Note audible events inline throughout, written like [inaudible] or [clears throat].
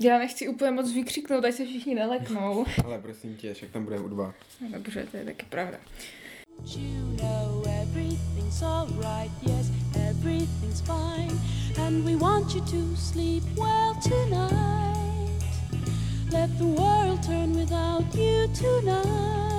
Já nechci úplně moc vykřiknout, ať se všichni neleknou. [laughs] Ale prosím tě, však tam bude hudba. No, Dobře, to je taky pravda. You know everything's alright, yes, everything's fine. And we want you to sleep well tonight. Let the world turn without you tonight.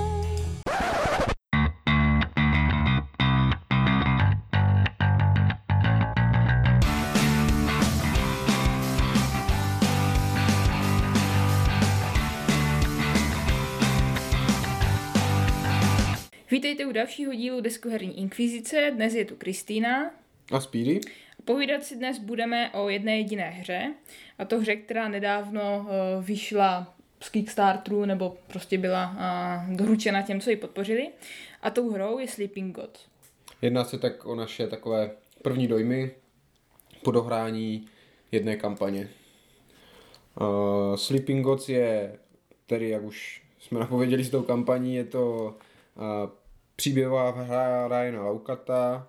Vítejte u dalšího dílu Deskoherní inkvizice. Dnes je tu Kristýna. A Speedy? Povídat si dnes budeme o jedné jediné hře. A to hře, která nedávno uh, vyšla z Kickstarteru nebo prostě byla uh, doručena těm, co ji podpořili. A tou hrou je Sleeping God. Jedná se tak o naše takové první dojmy po dohrání jedné kampaně. Uh, Sleeping Gods je, tedy jak už jsme napověděli s tou kampaní, je to uh, příběhová hra Ryana Laukata,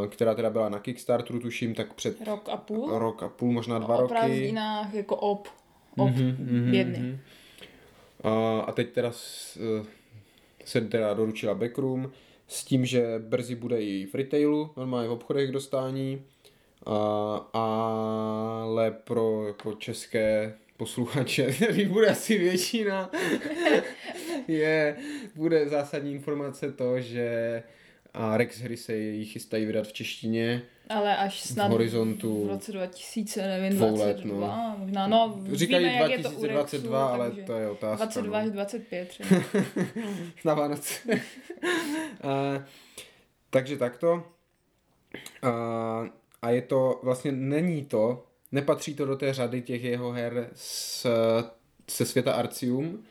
uh, která teda byla na Kickstarteru, tuším, tak před Rok a půl. rok a půl, možná dva o roky. prázdninách jako op. Op Mhm, mhm, jedny. mhm. A, a teď teda s, eh, se teda doručila Backroom s tím, že brzy bude i v retailu, normálně v obchodech k dostání, a, ale pro jako české posluchače, [laughs] kterých bude asi většina, [laughs] je, bude zásadní informace to, že a Rex hry se ji chystají vydat v češtině Ale až snad v horizontu v roce 2000, nevím, dvou 22, let, no. možná, no, Říkají víme, jak je to u 2022, Rexu, ale takže to je otázka. 22 no. až 25 třeba. [laughs] na Vánoce. a, takže takto. A, a je to, vlastně není to, nepatří to do té řady těch jeho her s, se světa Arcium,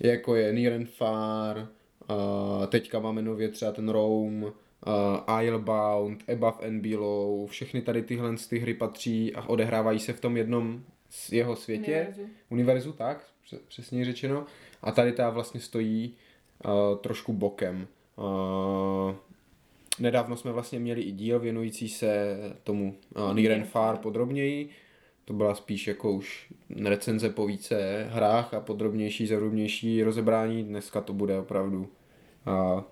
jako je Nirenfar, a teďka máme nově třeba ten Rome, uh, Islebound, Above and Below, všechny tady tyhle z ty hry patří a odehrávají se v tom jednom z jeho světě Univerzu. univerzu, tak, pře- přesně řečeno. A tady ta vlastně stojí uh, trošku bokem. Uh, nedávno jsme vlastně měli i díl věnující se tomu uh, Niren Far podrobněji. To byla spíš jako už recenze po více hrách a podrobnější, zevrubnější rozebrání. Dneska to bude opravdu uh,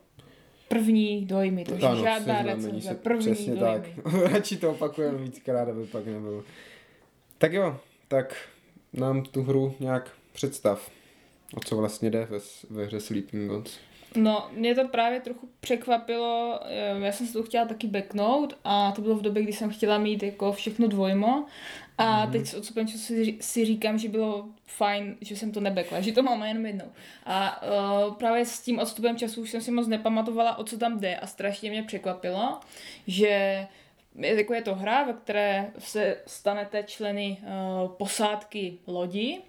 První dojmy, to ano, žádná recenze, se, první přesně dojmy. tak. [laughs] Radši to opakujeme víckrát, aby pak nebylo. Tak jo, tak nám tu hru nějak představ. O co vlastně jde ve, ve hře Sleeping Gods. No, mě to právě trochu překvapilo, eh, já jsem se to chtěla taky backnout a to bylo v době, kdy jsem chtěla mít jako všechno dvojmo a mm-hmm. teď s odstupem času si, si říkám, že bylo fajn, že jsem to nebekla, že to mám jenom jednou. A uh, právě s tím odstupem času už jsem si moc nepamatovala, o co tam jde a strašně mě překvapilo, že je, jako je to hra, ve které se stanete členy uh, posádky lodi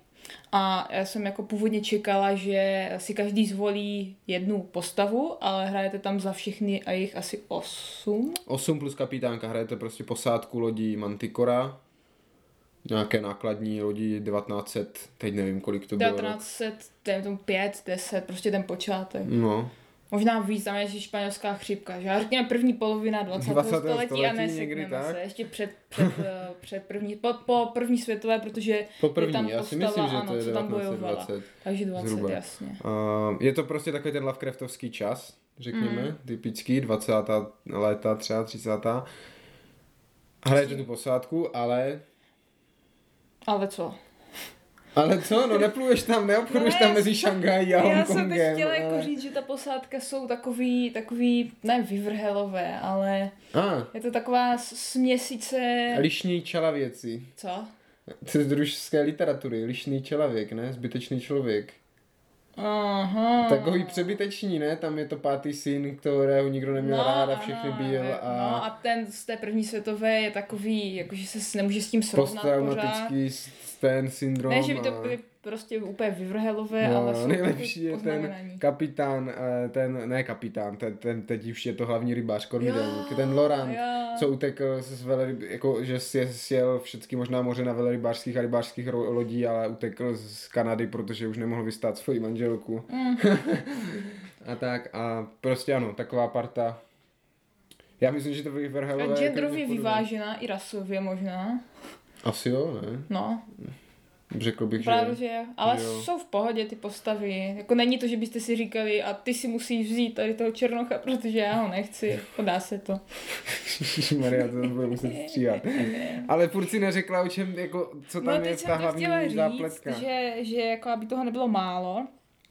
a já jsem jako původně čekala, že si každý zvolí jednu postavu, ale hrajete tam za všechny a jich asi osm. 8 plus kapitánka, hrajete prostě posádku lodí Manticora, nějaké nákladní lodi 1900, teď nevím kolik to bylo. rok. 1900, dejme tomu 5, 10, prostě ten počátek. No, Možná víc, tam je španělská chřipka, že? A řekněme první polovina 20. 20. století a století, někdy tak. se. Ještě před, před, [laughs] eh, před první, po, po první světové, protože po je první, tam já si postava, myslím, že ano, to je co tam bojovala. 1920. Takže 20, zhruba. jasně. Uh, je to prostě takový ten Lovecraftovský čas, řekněme, mm. typický, 20. léta, třeba 30. Hrajete tu posádku, ale... Ale co? Ale co, no nepluješ tam, neobchoduješ No, tam mezi Šangají a Já jsem Hongkongem. teď chtěla jako ale... říct, že ta posádka jsou takový, takový, ne vyvrhelové, ale A, je to taková směsice, lišní čelavěci. co? To je z ruské literatury, lišný čelavěk, ne? Zbytečný člověk. Aha. Takový přebyteční, ne? Tam je to pátý syn, kterého nikdo neměl rád a všechny ano, byl je- a... No a ten z té první světové je takový, jakože se nemůže s tím srovnat pořád. Ten syndrom. Ne, že by to byly prostě úplně vyvrhelové, No, ale jsou nejlepší je takový ten kapitán, eh, ten, ne kapitán, ten, ten teď už je to hlavní rybář, kormidelník, ten Laurent, jo. co utekl z veleryb, jako, že si sjel všechny možná moře na velerybářských a rybářských lodí, ale utekl z Kanady, protože už nemohl vystát svoji manželku. Mm. [laughs] a tak a prostě ano, taková parta. Já myslím, že to vyvrhelové... A genderově vyvážená i rasově možná. Asi jo, ne? No. Řekl bych, Právě, že... že, ale že jo. jsou v pohodě ty postavy. Jako není to, že byste si říkali a ty si musíš vzít tady toho černocha, protože já ho nechci. Podá se to. [laughs] Maria, to bude muset stříhat. Ale furt si neřekla, o čem, jako, co tam no je ta hlavní říct, zápletka. že, že jako aby toho nebylo málo,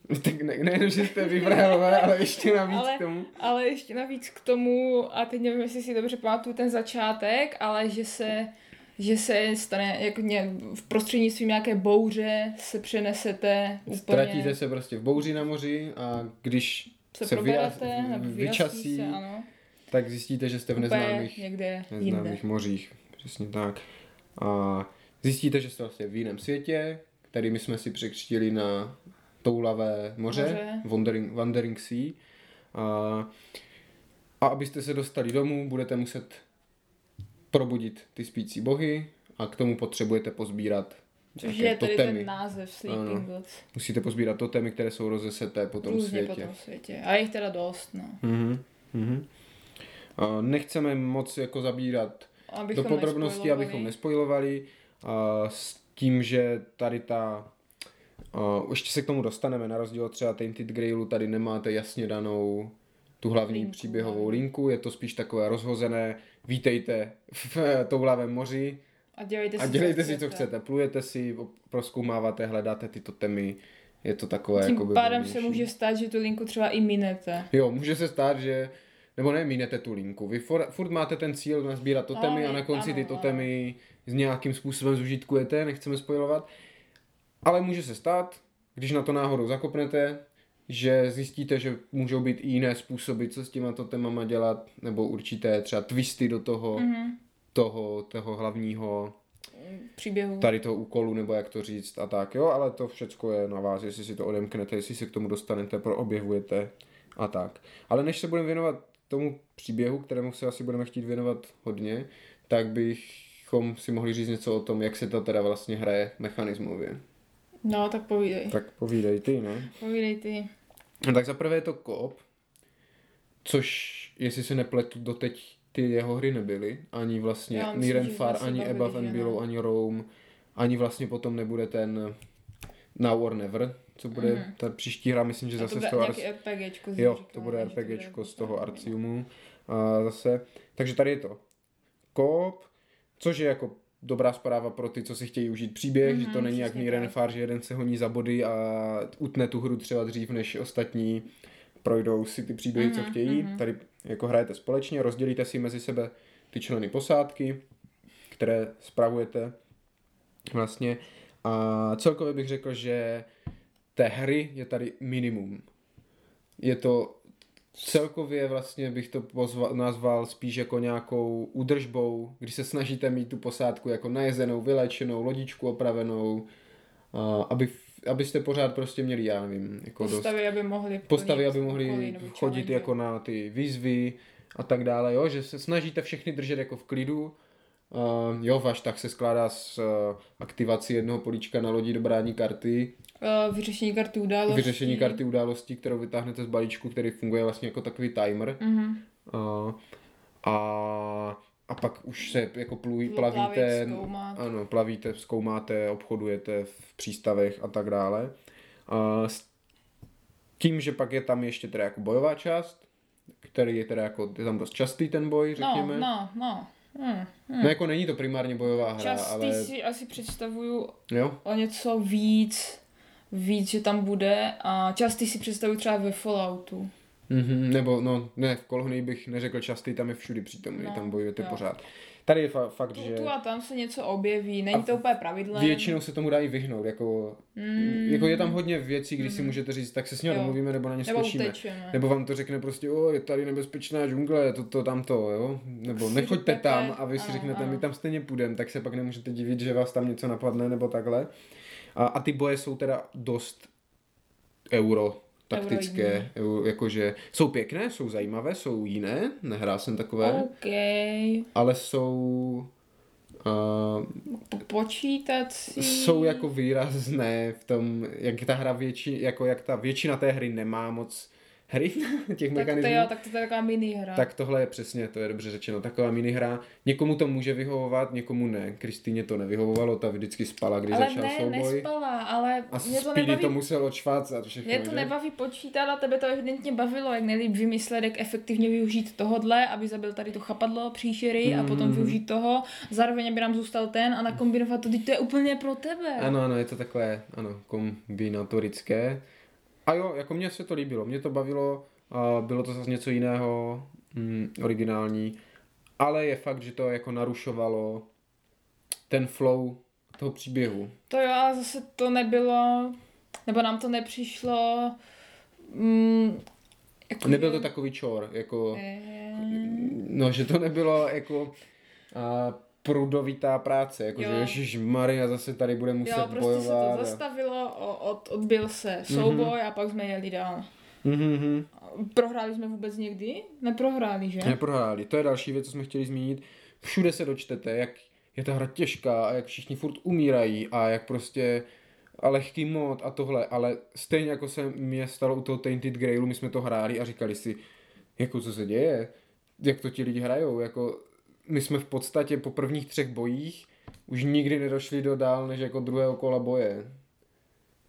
[laughs] Tak ne, nejenom, že jste vyvrhelové, ale ještě navíc Ale- k tomu. ale ještě navíc k tomu, a teď nevím, jestli si dobře pamatuju ten začátek, ale že se že se stane jako ně, v prostřednictvím nějaké bouře se přenesete úplně, Ztratíte se prostě v bouři na moři a když se, se proberete, vyčasí, se, ano. tak zjistíte, že jste v neznámých, někde jinde. neznámých mořích. Přesně tak. A zjistíte, že jste vlastně v jiném světě, který my jsme si překřtili na toulavé moře, Moře. Wandering, Wandering Sea. A, a abyste se dostali domů, budete muset probudit ty spící bohy a k tomu potřebujete pozbírat Což je tady totemy. ten název Sleeping Ano. Gods. Musíte pozbírat totemy, které jsou rozeseté po tom Různě světě. po tom světě. A je jich teda dost, no. Mhm, mhm. A nechceme moc jako zabírat Abychom do podrobností, abychom nespojovali. A s tím, že tady ta... A ještě se k tomu dostaneme, na rozdíl od třeba Tainted Grailu, tady nemáte jasně danou tu hlavní Linku, příběhovou hlavní. linku, je to spíš takové rozhozené, vítejte v [laughs] toulavém moři A dělejte si, a dělejte si, co chcete, plujete si, proskoumáváte, hledáte ty totemy, je to takové Tím jakoby pádem se volnější. může stát, že tu linku třeba i minete. Jo, může se stát, že nebo ne, minete tu linku. Vy furt, furt máte ten cíl nazbírat totemy Ale a na konci ty ano, totemy s nějakým způsobem zužitkujete, nechceme spojovat. Ale může se stát, když na to náhodou zakopnete, že zjistíte, že můžou být i jiné způsoby, co s těma totemama dělat, nebo určité třeba twisty do toho, Mhm. toho, toho hlavního Příběhu. tady toho úkolu, nebo jak to říct a tak, jo, ale to všecko je na vás, jestli si to odemknete, jestli se k tomu dostanete, proobjevujete a tak. Ale než se budeme věnovat tomu příběhu, kterému se asi budeme chtít věnovat hodně, tak bychom si mohli říct něco o tom, jak se to teda vlastně hraje mechanismově. No, tak povídej. Tak povídej ty, ne? Povídej ty. No, tak za prvé je to koop, což, jestli se nepletu, doteď ty jeho hry nebyly, ani vlastně Já myslím, Niren že jsme Far, se ani Above and Below, ne. ani Rome, ani vlastně potom nebude ten Now or Never, co bude Mhm. ta příští hra, myslím, že zase z toho nějaký Arc... RPGčko. Jo, to bude RPGčko z toho Arciumu a zase. Takže tady je to koop, což je jako dobrá zpráva pro ty, co si chtějí užít příběh, že to Mhm, není jak tak. Far, že jeden se honí za body a utne tu hru třeba dřív než ostatní projdou si ty příběhy, co Mhm, chtějí. mhm. Tady jako hrajete společně, rozdělíte si mezi sebe ty členy posádky, které spravujete vlastně. A celkově bych řekl, že té hry je tady minimum. Je to celkově vlastně bych to pozval, nazval spíš jako nějakou údržbou, když se snažíte mít tu posádku jako najezenou, vyléčenou, lodičku opravenou, a aby, abyste pořád prostě měli, já nevím, jako dost Postavy, aby mohli postavy, aby mohli chodit jako na ty výzvy a tak dále, jo, že se snažíte všechny držet jako v klidu. Uh, jo, váš tak se skládá z uh, aktivací jednoho políčka na lodi do brání karty, Eh, vyřešení karty událostí. vyřešení karty událostí, kterou vytáhnete z balíčku, který funguje vlastně jako takový timer. Mhm. Uh, a, a pak už se jako pluj, Plavit, plavíte, zkoumat. ano, plavíte, zkoumáte, obchodujete v přístavech a tak dále. A s tím, že pak je tam ještě teda jako bojová část, který je teda jako, je tam dost častý ten boj, řekněme. No, no, no. Hmm. No jako není to primárně bojová hra, Častý ale si asi představuju jo, o něco víc, víc, že tam bude a častý si představuju třeba ve Falloutu. mm-hmm, nebo no, ne, v Kolonii bych neřekl častý, tam je všudy přítomný, No, tam bojujete jo. pořád. Tady je fa- fakt, Tu, že tu a tam se něco objeví, není to úplně pravidlem. většinou se tomu dá i vyhnout, jako, Mm. jako je tam hodně věcí, kdy si můžete říct, tak se s ním domluvíme, nebo na ně Nebo skočíme. utečeme. Nebo vám to řekne prostě, o, je tady nebezpečná džungle, to, to, tamto, jo. Nebo nechoďte řeknete, tam a vy si ano, řeknete, ano. my tam stejně půjdeme, tak se pak nemůžete divit, že vás tam něco napadne nebo takhle. A, a ty boje jsou teda dost euro taktické, jakože jsou pěkné, jsou zajímavé, jsou jiné, nehrál jsem takové, OK. ale jsou uh, Po- Počítat si. jsou jako výrazné v tom, jak ta hra větši, jako jak ta většina té hry nemá moc hry, [laughs] těch Tak to mechanismů. jo, tak to je taková mini hra. Tak tohle je přesně, to je dobře řečeno, taková minihra. Někomu to může vyhovovat, někomu ne. Kristýně to nevyhovovalo, ta vždycky spala, když ale začal ne, souboj. nespala, ale A mě to nebaví. to musel odšvácat všechno, Mě to že? nebaví počítat a tebe to evidentně bavilo, jak nejlíp vymyslet, jak efektivně využít tohodle, aby zabil tady to chapadlo, příšery a potom Mhm. využít toho, zároveň aby nám zůstal ten a nakombinovat to, teď to je úplně pro tebe. Ano, ano, je to takové, ano, kombinatorické. A jo, jako mně se to líbilo, mě to bavilo, a bylo to zase něco jiného, mm, originální, ale je fakt, že to jako narušovalo ten flow toho příběhu. To jo, ale zase to nebylo, nebo nám to nepřišlo, mm, jako Nebyl to takový čor, jako, Eh, no, že to nebylo jako a, prudovitá práce, jako Jo. že Ježíš Maria zase tady bude muset Jo, prostě bojovat. se to a- zastavilo, od, odbil se souboj a pak jsme jeli dál. Mhm, mhm. Prohráli jsme vůbec někdy? Neprohráli, že? Neprohráli. To je další věc, co jsme chtěli zmínit. Všude se dočtete, jak je ta hra těžká a jak všichni furt umírají a jak prostě a lehký mod a tohle, ale stejně jako se mě stalo u toho Tainted Grailu, my jsme to hráli a říkali si, jako co se děje, jak to ti lidi hrajou, jako my jsme v podstatě po prvních třech bojích už nikdy nedošli do dál než jako druhého kola boje.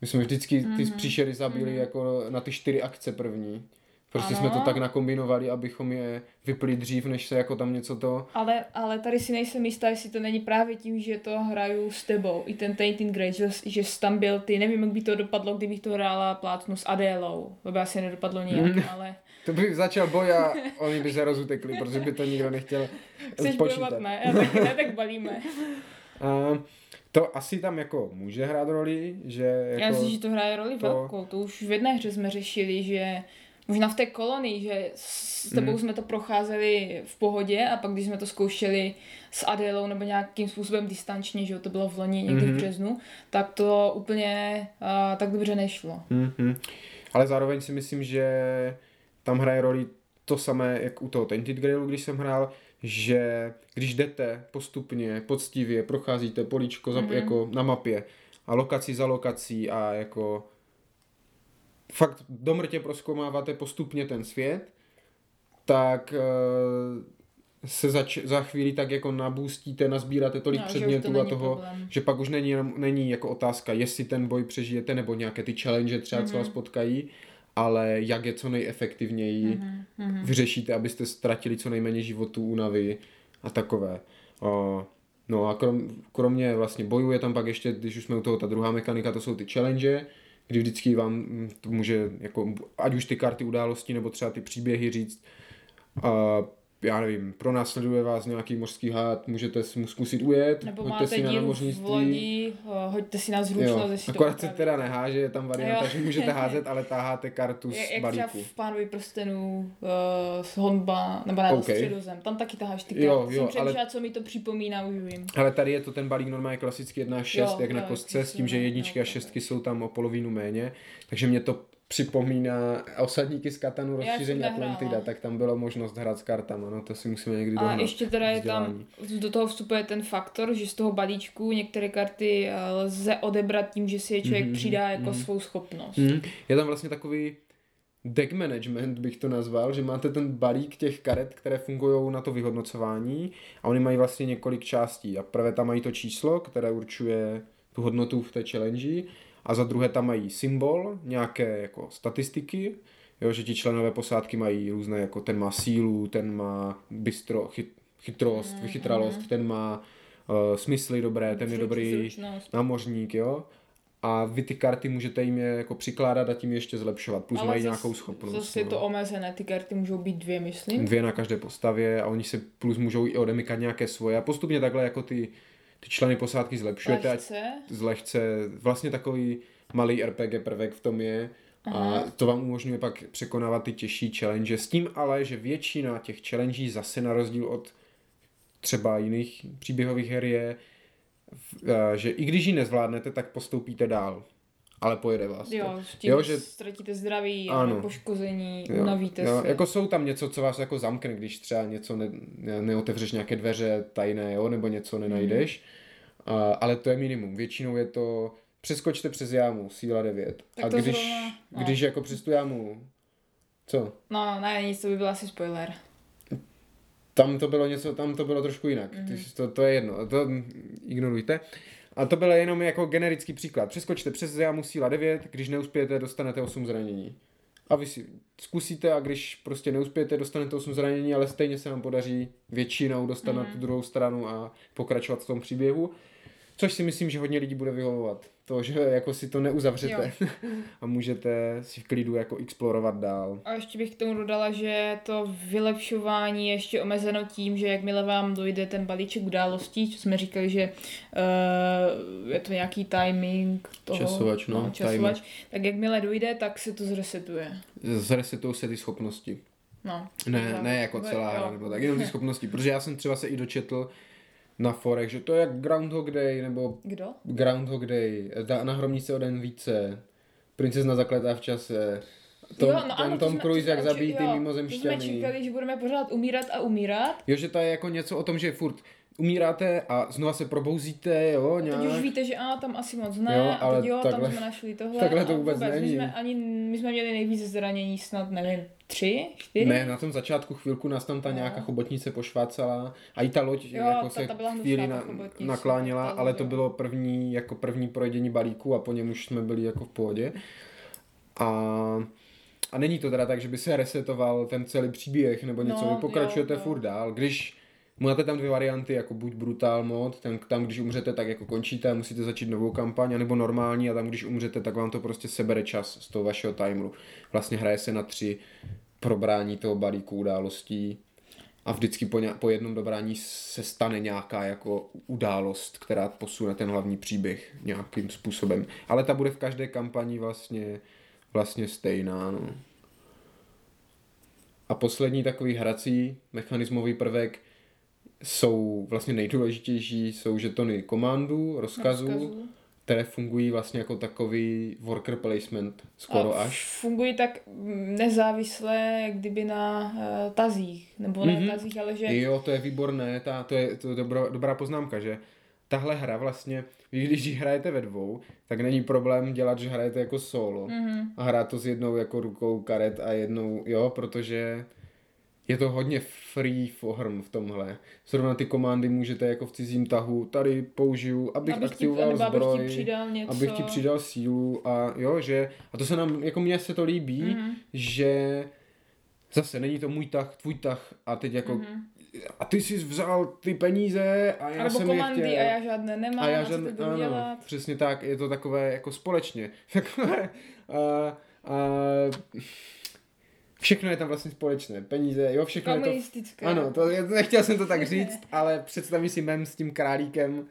My jsme vždycky ty mm-hmm. příšery zabili mm-hmm. jako na ty čtyři akce první. Prostě Ano. jsme to tak nakombinovali, abychom je vypli dřív, než se jako tam něco to... Ale, ale tady si nejsem jistá, jestli to není právě tím, že to hraju s tebou. I ten Tainted Grey, že, že jsi tam byl ty. Nevím, jak by to dopadlo, kdybych to hrála plácnu s Adélou. To by asi nedopadlo nijak, Mm. ale... [laughs] To by začal boj a oni by se rozutekli, protože by to nikdo nechtěl Chceš počítat. bojovat, ne? Já taky ne, tak balíme. [laughs] A to asi tam jako může hrát roli, že jako... Já myslím, že to hraje roli to- velkou. To už v jedné hře jsme řešili, že možná v té kolonii, že s tebou Mhm. jsme to procházeli v pohodě a pak když jsme to zkoušeli s Adélou nebo nějakým způsobem distančně, že jo, to bylo v loni někdy Mhm. v březnu, tak to úplně uh, tak dobře nešlo. Mm-hmm. Ale zároveň si myslím, že tam hraje roli to samé, jak u toho Tainted Grailu, když jsem hrál, že když jdete postupně, poctivě, procházíte políčko za, Mhm. jako na mapě a lokaci za lokací a jako fakt domrtě proskoumáváte postupně ten svět, tak eh, se zač- za chvíli tak jako nabůstíte, nazbíráte tolik No, už to předmětů a toho, problém. že pak už není, není jako otázka, jestli ten boj přežijete, nebo nějaké ty challenge třeba, co vás potkají, ale jak je co nejefektivněji Mhm. vyřešíte, abyste ztratili co nejméně životů, únavy a takové. O, no a krom, kromě vlastně bojů je tam pak ještě, když už jsme u toho, ta druhá mechanika, to jsou ty challenge, kdy vždycky vám to může, jako, ať už ty karty události, nebo třeba ty příběhy říct, a já nevím, pronásleduje vás nějaký mořský had, můžete si mu zkusit ujet, Nebo hoďte máte si na díru v lodi, ho- hoďte si na Jo, zručnost, jestli to akorát se teda neháže, je tam varianta, Jo. že můžete [laughs] házet, ale taháte kartu Je- z Jak třeba balíku. v Pánovi prstenů uh, Honba, nebo na OK. okay. středozem. Tam taky taháš ty Jo, karty. jo, Jsem ale- co mi to připomíná, už vím. Ale tady je to ten balík normálně klasicky 1 až 6, Jo, jak na jo, kostce, s tím, že jo, jedničky jo, a jo. šestky jsou tam o polovinu méně. Takže mě to připomíná osadníky z Katanu rozšíření. Atlantida, tak tam byla možnost hrát s kartama, no to si musíme někdy A dohnat. ještě teda je tam, do toho vstupuje ten faktor, že z toho balíčku některé karty eh, lze odebrat tím, že si je člověk Mhm, přidá jako mhm. svou schopnost. Hmm. Je tam vlastně takový deck management, bych to nazval, že máte ten balík těch karet, které fungují na to vyhodnocování a oni mají vlastně několik částí. A prvé tam mají to číslo, které určuje tu hodnotu v té challenge a za druhé tam mají symbol, nějaké jako statistiky, jo, že ti členové posádky mají různé, jako ten má sílu, ten má bystro, chyt, chytrost, Mhm, vychytralost, ten má uh, smysly dobré, ten je dobrý Zručnost. námořník, jo. A vy ty karty můžete jim je jako přikládat a tím je ještě zlepšovat. Plus Ale mají zas- nějakou schopnost. Zase je to omezené, ty karty můžou být dvě, myslím. Dvě na každé postavě a oni se plus můžou i odemykat nějaké svoje. A postupně takhle jako ty, ty členy posádky zlepšujete. Ať Lehce. zlehce, vlastně takový malý RPG prvek v tom je. A to vám umožňuje pak překonávat ty těžší challenge. S tím ale, že většina těch challenge zase na rozdíl od třeba jiných příběhových her je, eh, že i když ji nezvládnete, tak postoupíte dál. Ale pojede vás to. Jo, s tím Jo, že- ztratíte zdraví, Ano. poškození, Jo, unavíte jo, se. Jako jsou tam něco, co vás jako zamkne, když třeba něco ne, ne, neotevřeš nějaké dveře tajné, jo, nebo něco nenajdeš. Mhm. A, ale to je minimum. Většinou je to přeskočte přes jámu, síla 9. Tak a když, zrovna, no. když jako přes tu jámu Co? No, ne, nic, to by byl asi spoiler. Tam to bylo něco, tam to bylo trošku jinak. Mm-hmm. To, to je jedno, to ignorujte. A to byl jenom jako generický příklad. Přeskočte přes jámu síla 9, když neuspějete, dostanete 8 zranění. A vy si zkusíte a když prostě neuspějete, dostanete 8 zranění, ale stejně se nám podaří většinou dostat mm-hmm. na tu druhou stranu a pokračovat v tom příběhu. Což si myslím, že hodně lidí bude vyhovovat. To, že jako si to neuzavřete [laughs] a můžete si v klidu jako explorovat dál. A ještě bych k tomu dodala, že to vylepšování je ještě omezeno tím, že jakmile vám dojde ten balíček událostí, co jsme říkali, že uh, je to nějaký timing toho, Časovač, no, no časovač, tak jakmile dojde, tak se to zresetuje. Zresetují se ty schopnosti. No. Ne, Tak, ne jako to- celá hra, nebo tak, jenom ty schopnosti, protože já jsem třeba se i dočetl na forech, že to je jak Groundhog Day, nebo Kdo? Groundhog Day, ta- na hromnice o den více, princezna zakletá v čase, Tom, jo, no ten ano, to Tom Cruise, jak oči- ty jo, To jsme čekali, že budeme pořád umírat a umírat. Jo, že to je jako něco o tom, že furt umíráte a znova se probouzíte, jo, A nějak. teď už víte, že a tam asi moc ne, Jo, a ale teď jo, takhle- tam jsme našli tohle. takhle to a vůbec My není. jsme, ani, my jsme měli nejvíce zranění snad, nevím, tři, čtyři? Ne, na tom začátku chvilku nás tam ta nějaká chobotnice pošvácala a i ta loď Jo, jako ta- se ta byla chvíli na, nakláněla, ale to bylo první, jako první projdění balíku a po něm už jsme byli jako v pohodě. A, a není to teda tak, že by se resetoval ten celý příběh nebo něco, No, vy pokračujete jo, jo. furt dál. Když Máte tam dvě varianty, jako buď brutal mod, ten, tam když umřete, tak jako končíte a musíte začít novou kampaň, nebo normální a tam když umřete, tak vám to prostě sebere čas z toho vašeho timeru. Vlastně hraje se na tři probrání toho balíku událostí a vždycky po, ně, po jednom dobrání se stane nějaká jako událost, která posune ten hlavní příběh nějakým způsobem. Ale ta bude v každé kampani vlastně, vlastně stejná. No. A poslední takový hrací mechanismový prvek jsou vlastně nejdůležitější, jsou žetony komandů, rozkazů, Rozkazů. které fungují vlastně jako takový worker placement skoro A až. Fungují tak nezávisle, jak kdyby na uh, tazích. Nebo ne Mhm. tazích, ale že... Jo, to je výborné, ta, to je, to je dobrá, dobrá poznámka, že tahle hra vlastně, když ji hrajete ve dvou, tak není problém dělat, že hrajete jako solo Mhm. a hrát to s jednou jako rukou karet a jednou, jo, protože je to hodně free form v tomhle. Zrovna ty komandy můžete jako v cizím tahu, tady použiju, abych, abych ti, aktivoval abych zbroj, ti přidal něco. abych ti přidal sílu a jo, že, a to se nám, jako mně se to líbí, Mhm. že zase není to můj tah, tvůj tah a teď jako Mhm. a ty jsi vzal ty peníze a já Nebo jsem komandy je chtěl. a já žádné nemám, a já a co ano, dělat. přesně tak, je to takové jako společně. [laughs] Takové, a, a, všechno je tam vlastně společné. Peníze, jo, všechno je to... Ano, to, nechtěl jsem to tak říct, ale představí si mem s tím králíkem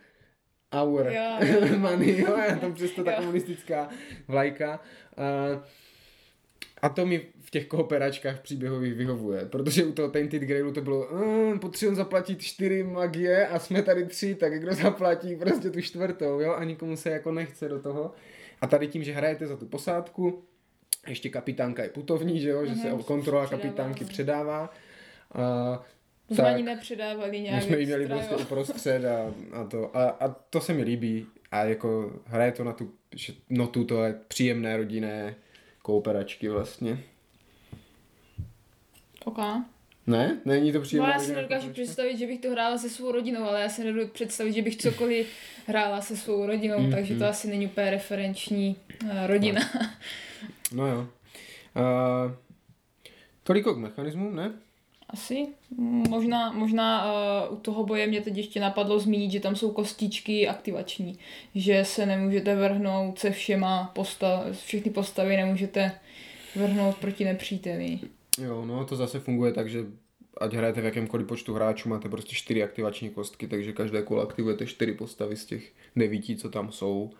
Our Jo. [laughs] money, jo, je tam přesto ta Jo. komunistická vlajka. A, a to mi v těch kooperačkách příběhových vyhovuje, protože u toho Tainted Grailu to bylo, uh, potřebujeme zaplatit čtyři magie a jsme tady tři, tak kdo zaplatí prostě tu čtvrtou, jo, a nikomu se jako nechce do toho. A tady tím, že hrajete za tu posádku, ještě kapitánka je putovní, že jo, že se Mhm, kontrola kapitánky no. předává. A, jsme tak. ani nepředávali my nějak jsme ji měli prostě uprostřed a, a to. A, a to se mi líbí. A jako hraje to na tu že notu, to je příjemné rodinné kooperačky vlastně. Ok. Ne? Není to No příjemné já si nedokážu představit, že bych to hrála se svou rodinou, ale já si nedokážu představit, že bych cokoliv hrála se svou rodinou, Mm, takže to asi není úplně referenční uh, rodina. No [laughs] jo. Uh, toliko k mechanismům, ne? Asi. Možná, možná uh, u toho boje mě teď ještě napadlo zmínit, že tam jsou kostičky aktivační. Že se nemůžete vrhnout se všema postav, všechny postavy nemůžete vrhnout proti nepříteli. Jo, no to zase funguje tak, že ať hrajete v jakémkoliv počtu hráčů, máte prostě čtyři aktivační kostky, takže každé kolo aktivujete čtyři postavy z těch devíti, co tam jsou.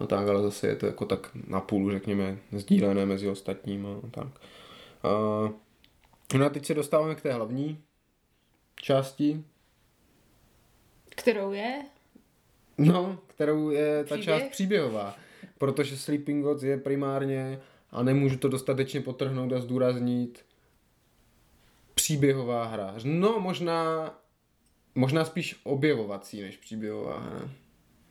No tak, ale zase je to jako tak na půl, řekněme, sdílené mezi ostatními. No, tak. Uh, no a teď se dostáváme k té hlavní části, Kterou je? no, kterou je ta Příběh? část příběhová. Protože Sleeping Gods je primárně, a nemůžu to dostatečně potrhnout a zdůraznit, příběhová hra. No, možná, možná spíš objevovací než příběhová hra.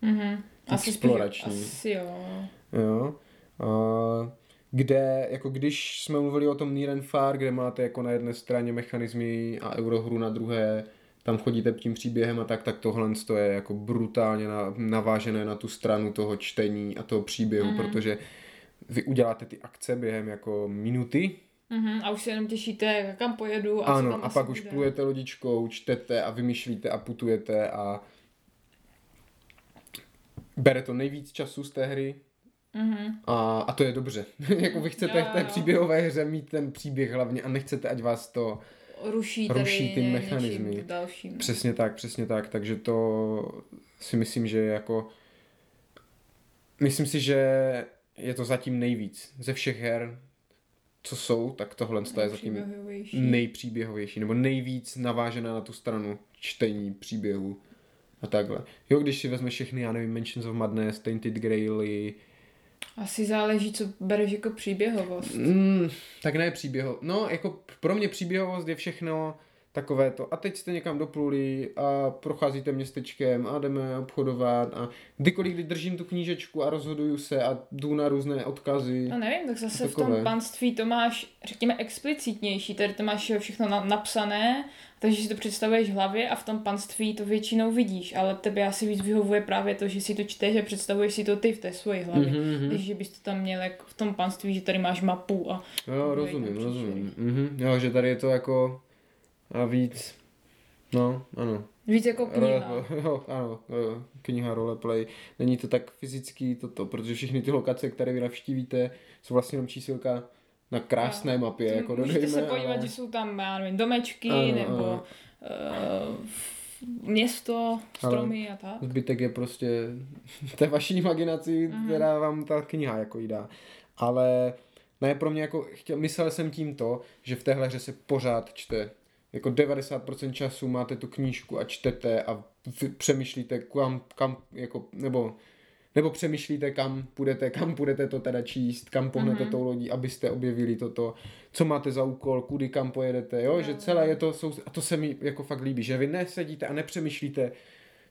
Mhm. Asi spíš, Explorační. asi jo. Jo. A kde, jako když jsme mluvili o tom Near and Far, kde máte jako na jedné straně mechanismy a eurohru na druhé, tam chodíte tím příběhem a tak, tak tohle to je jako brutálně na, navážené na tu stranu toho čtení a toho příběhu, mm. protože vy uděláte ty akce během jako minuty, Mm-hmm, a už se jenom těšíte, kam pojedu. A ano, co tam a pak už plujete lodičkou, čtete a vymýšlíte a putujete a bere to nejvíc času z té hry Mm-hmm. a, a to je dobře. [laughs] jako vy chcete Jo, v té příběhové hře mít ten příběh hlavně a nechcete, ať vás to... Ruší, Ruší ty něčím Dalším. Přesně tak, přesně tak, takže to si myslím, že je jako... Myslím si, že je to zatím nejvíc ze všech her, co jsou, tak tohle je zatím Nejpříběhovější. nejpříběhovější, nebo nejvíc navážená na tu stranu čtení příběhu a takhle. Jo, když si vezmeš všechny, já nevím, Mansions of Madness, Tainted Grail, Asi záleží, co bereš jako příběhovost. mm, tak ne příběho, no jako pro mě příběhovost je všechno takové to, a teď jste někam dopluli a procházíte městečkem a jdeme obchodovat a kdykoliv, kdy držím tu knížečku a rozhoduju se a jdu na různé odkazy. No nevím, tak zase v tom panství to máš, řekněme, explicitnější, tady to máš všechno na, napsané, takže si to představuješ v hlavě a v tom panství to většinou vidíš, ale tebe asi víc vyhovuje právě to, že si to čteš a představuješ si to ty v té svoji hlavě. Mhm, Mm-hmm. mhm. Takže bys to tam měl jak v tom panství, že tady máš mapu a Jo, rozumím, rozumím. Mhm. Jo, že tady je to jako a víc, no, ano. víc jako kniha. Role, [laughs] jo, ano, jo, kniha roleplay. Není to tak fyzický toto, protože všechny ty lokace, které vy navštívíte, jsou vlastně jenom čísilka na krásné Jo. mapě, jako Můžete dodejme, se podívat, ale... že jsou tam, já nevím, domečky Ano, nebo ano. Uh, město, stromy a tak. Zbytek je prostě [laughs] té vaší imaginaci, Mhm. která vám ta kniha jako jí dá. Ale ne, pro mě jako, chtěl, myslel jsem tím to, že v téhle hře se pořád čte. Jako 90% času máte tu knížku a čtete a přemýšlíte, kam, kam jako, nebo nebo přemýšlíte, kam půjdete, kam půjdete to teda číst, kam pohnete Mhm. tou lodí, abyste objevili toto, co máte za úkol, kudy kam pojedete, jo, Jo, že celé je to, jsou, a to se mi jako fakt líbí, že vy nesedíte a nepřemýšlíte,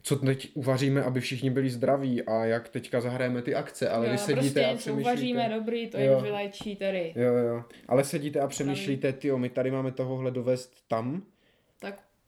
co teď uvaříme, aby všichni byli zdraví a jak teďka zahrajeme ty akce, ale jo, vy sedíte prostě a přemýšlíte. uvaříme dobrý, to Jo. jim vylečí tady. Jo, jo, ale sedíte a přemýšlíte, ty my tady máme tohohle dovést tam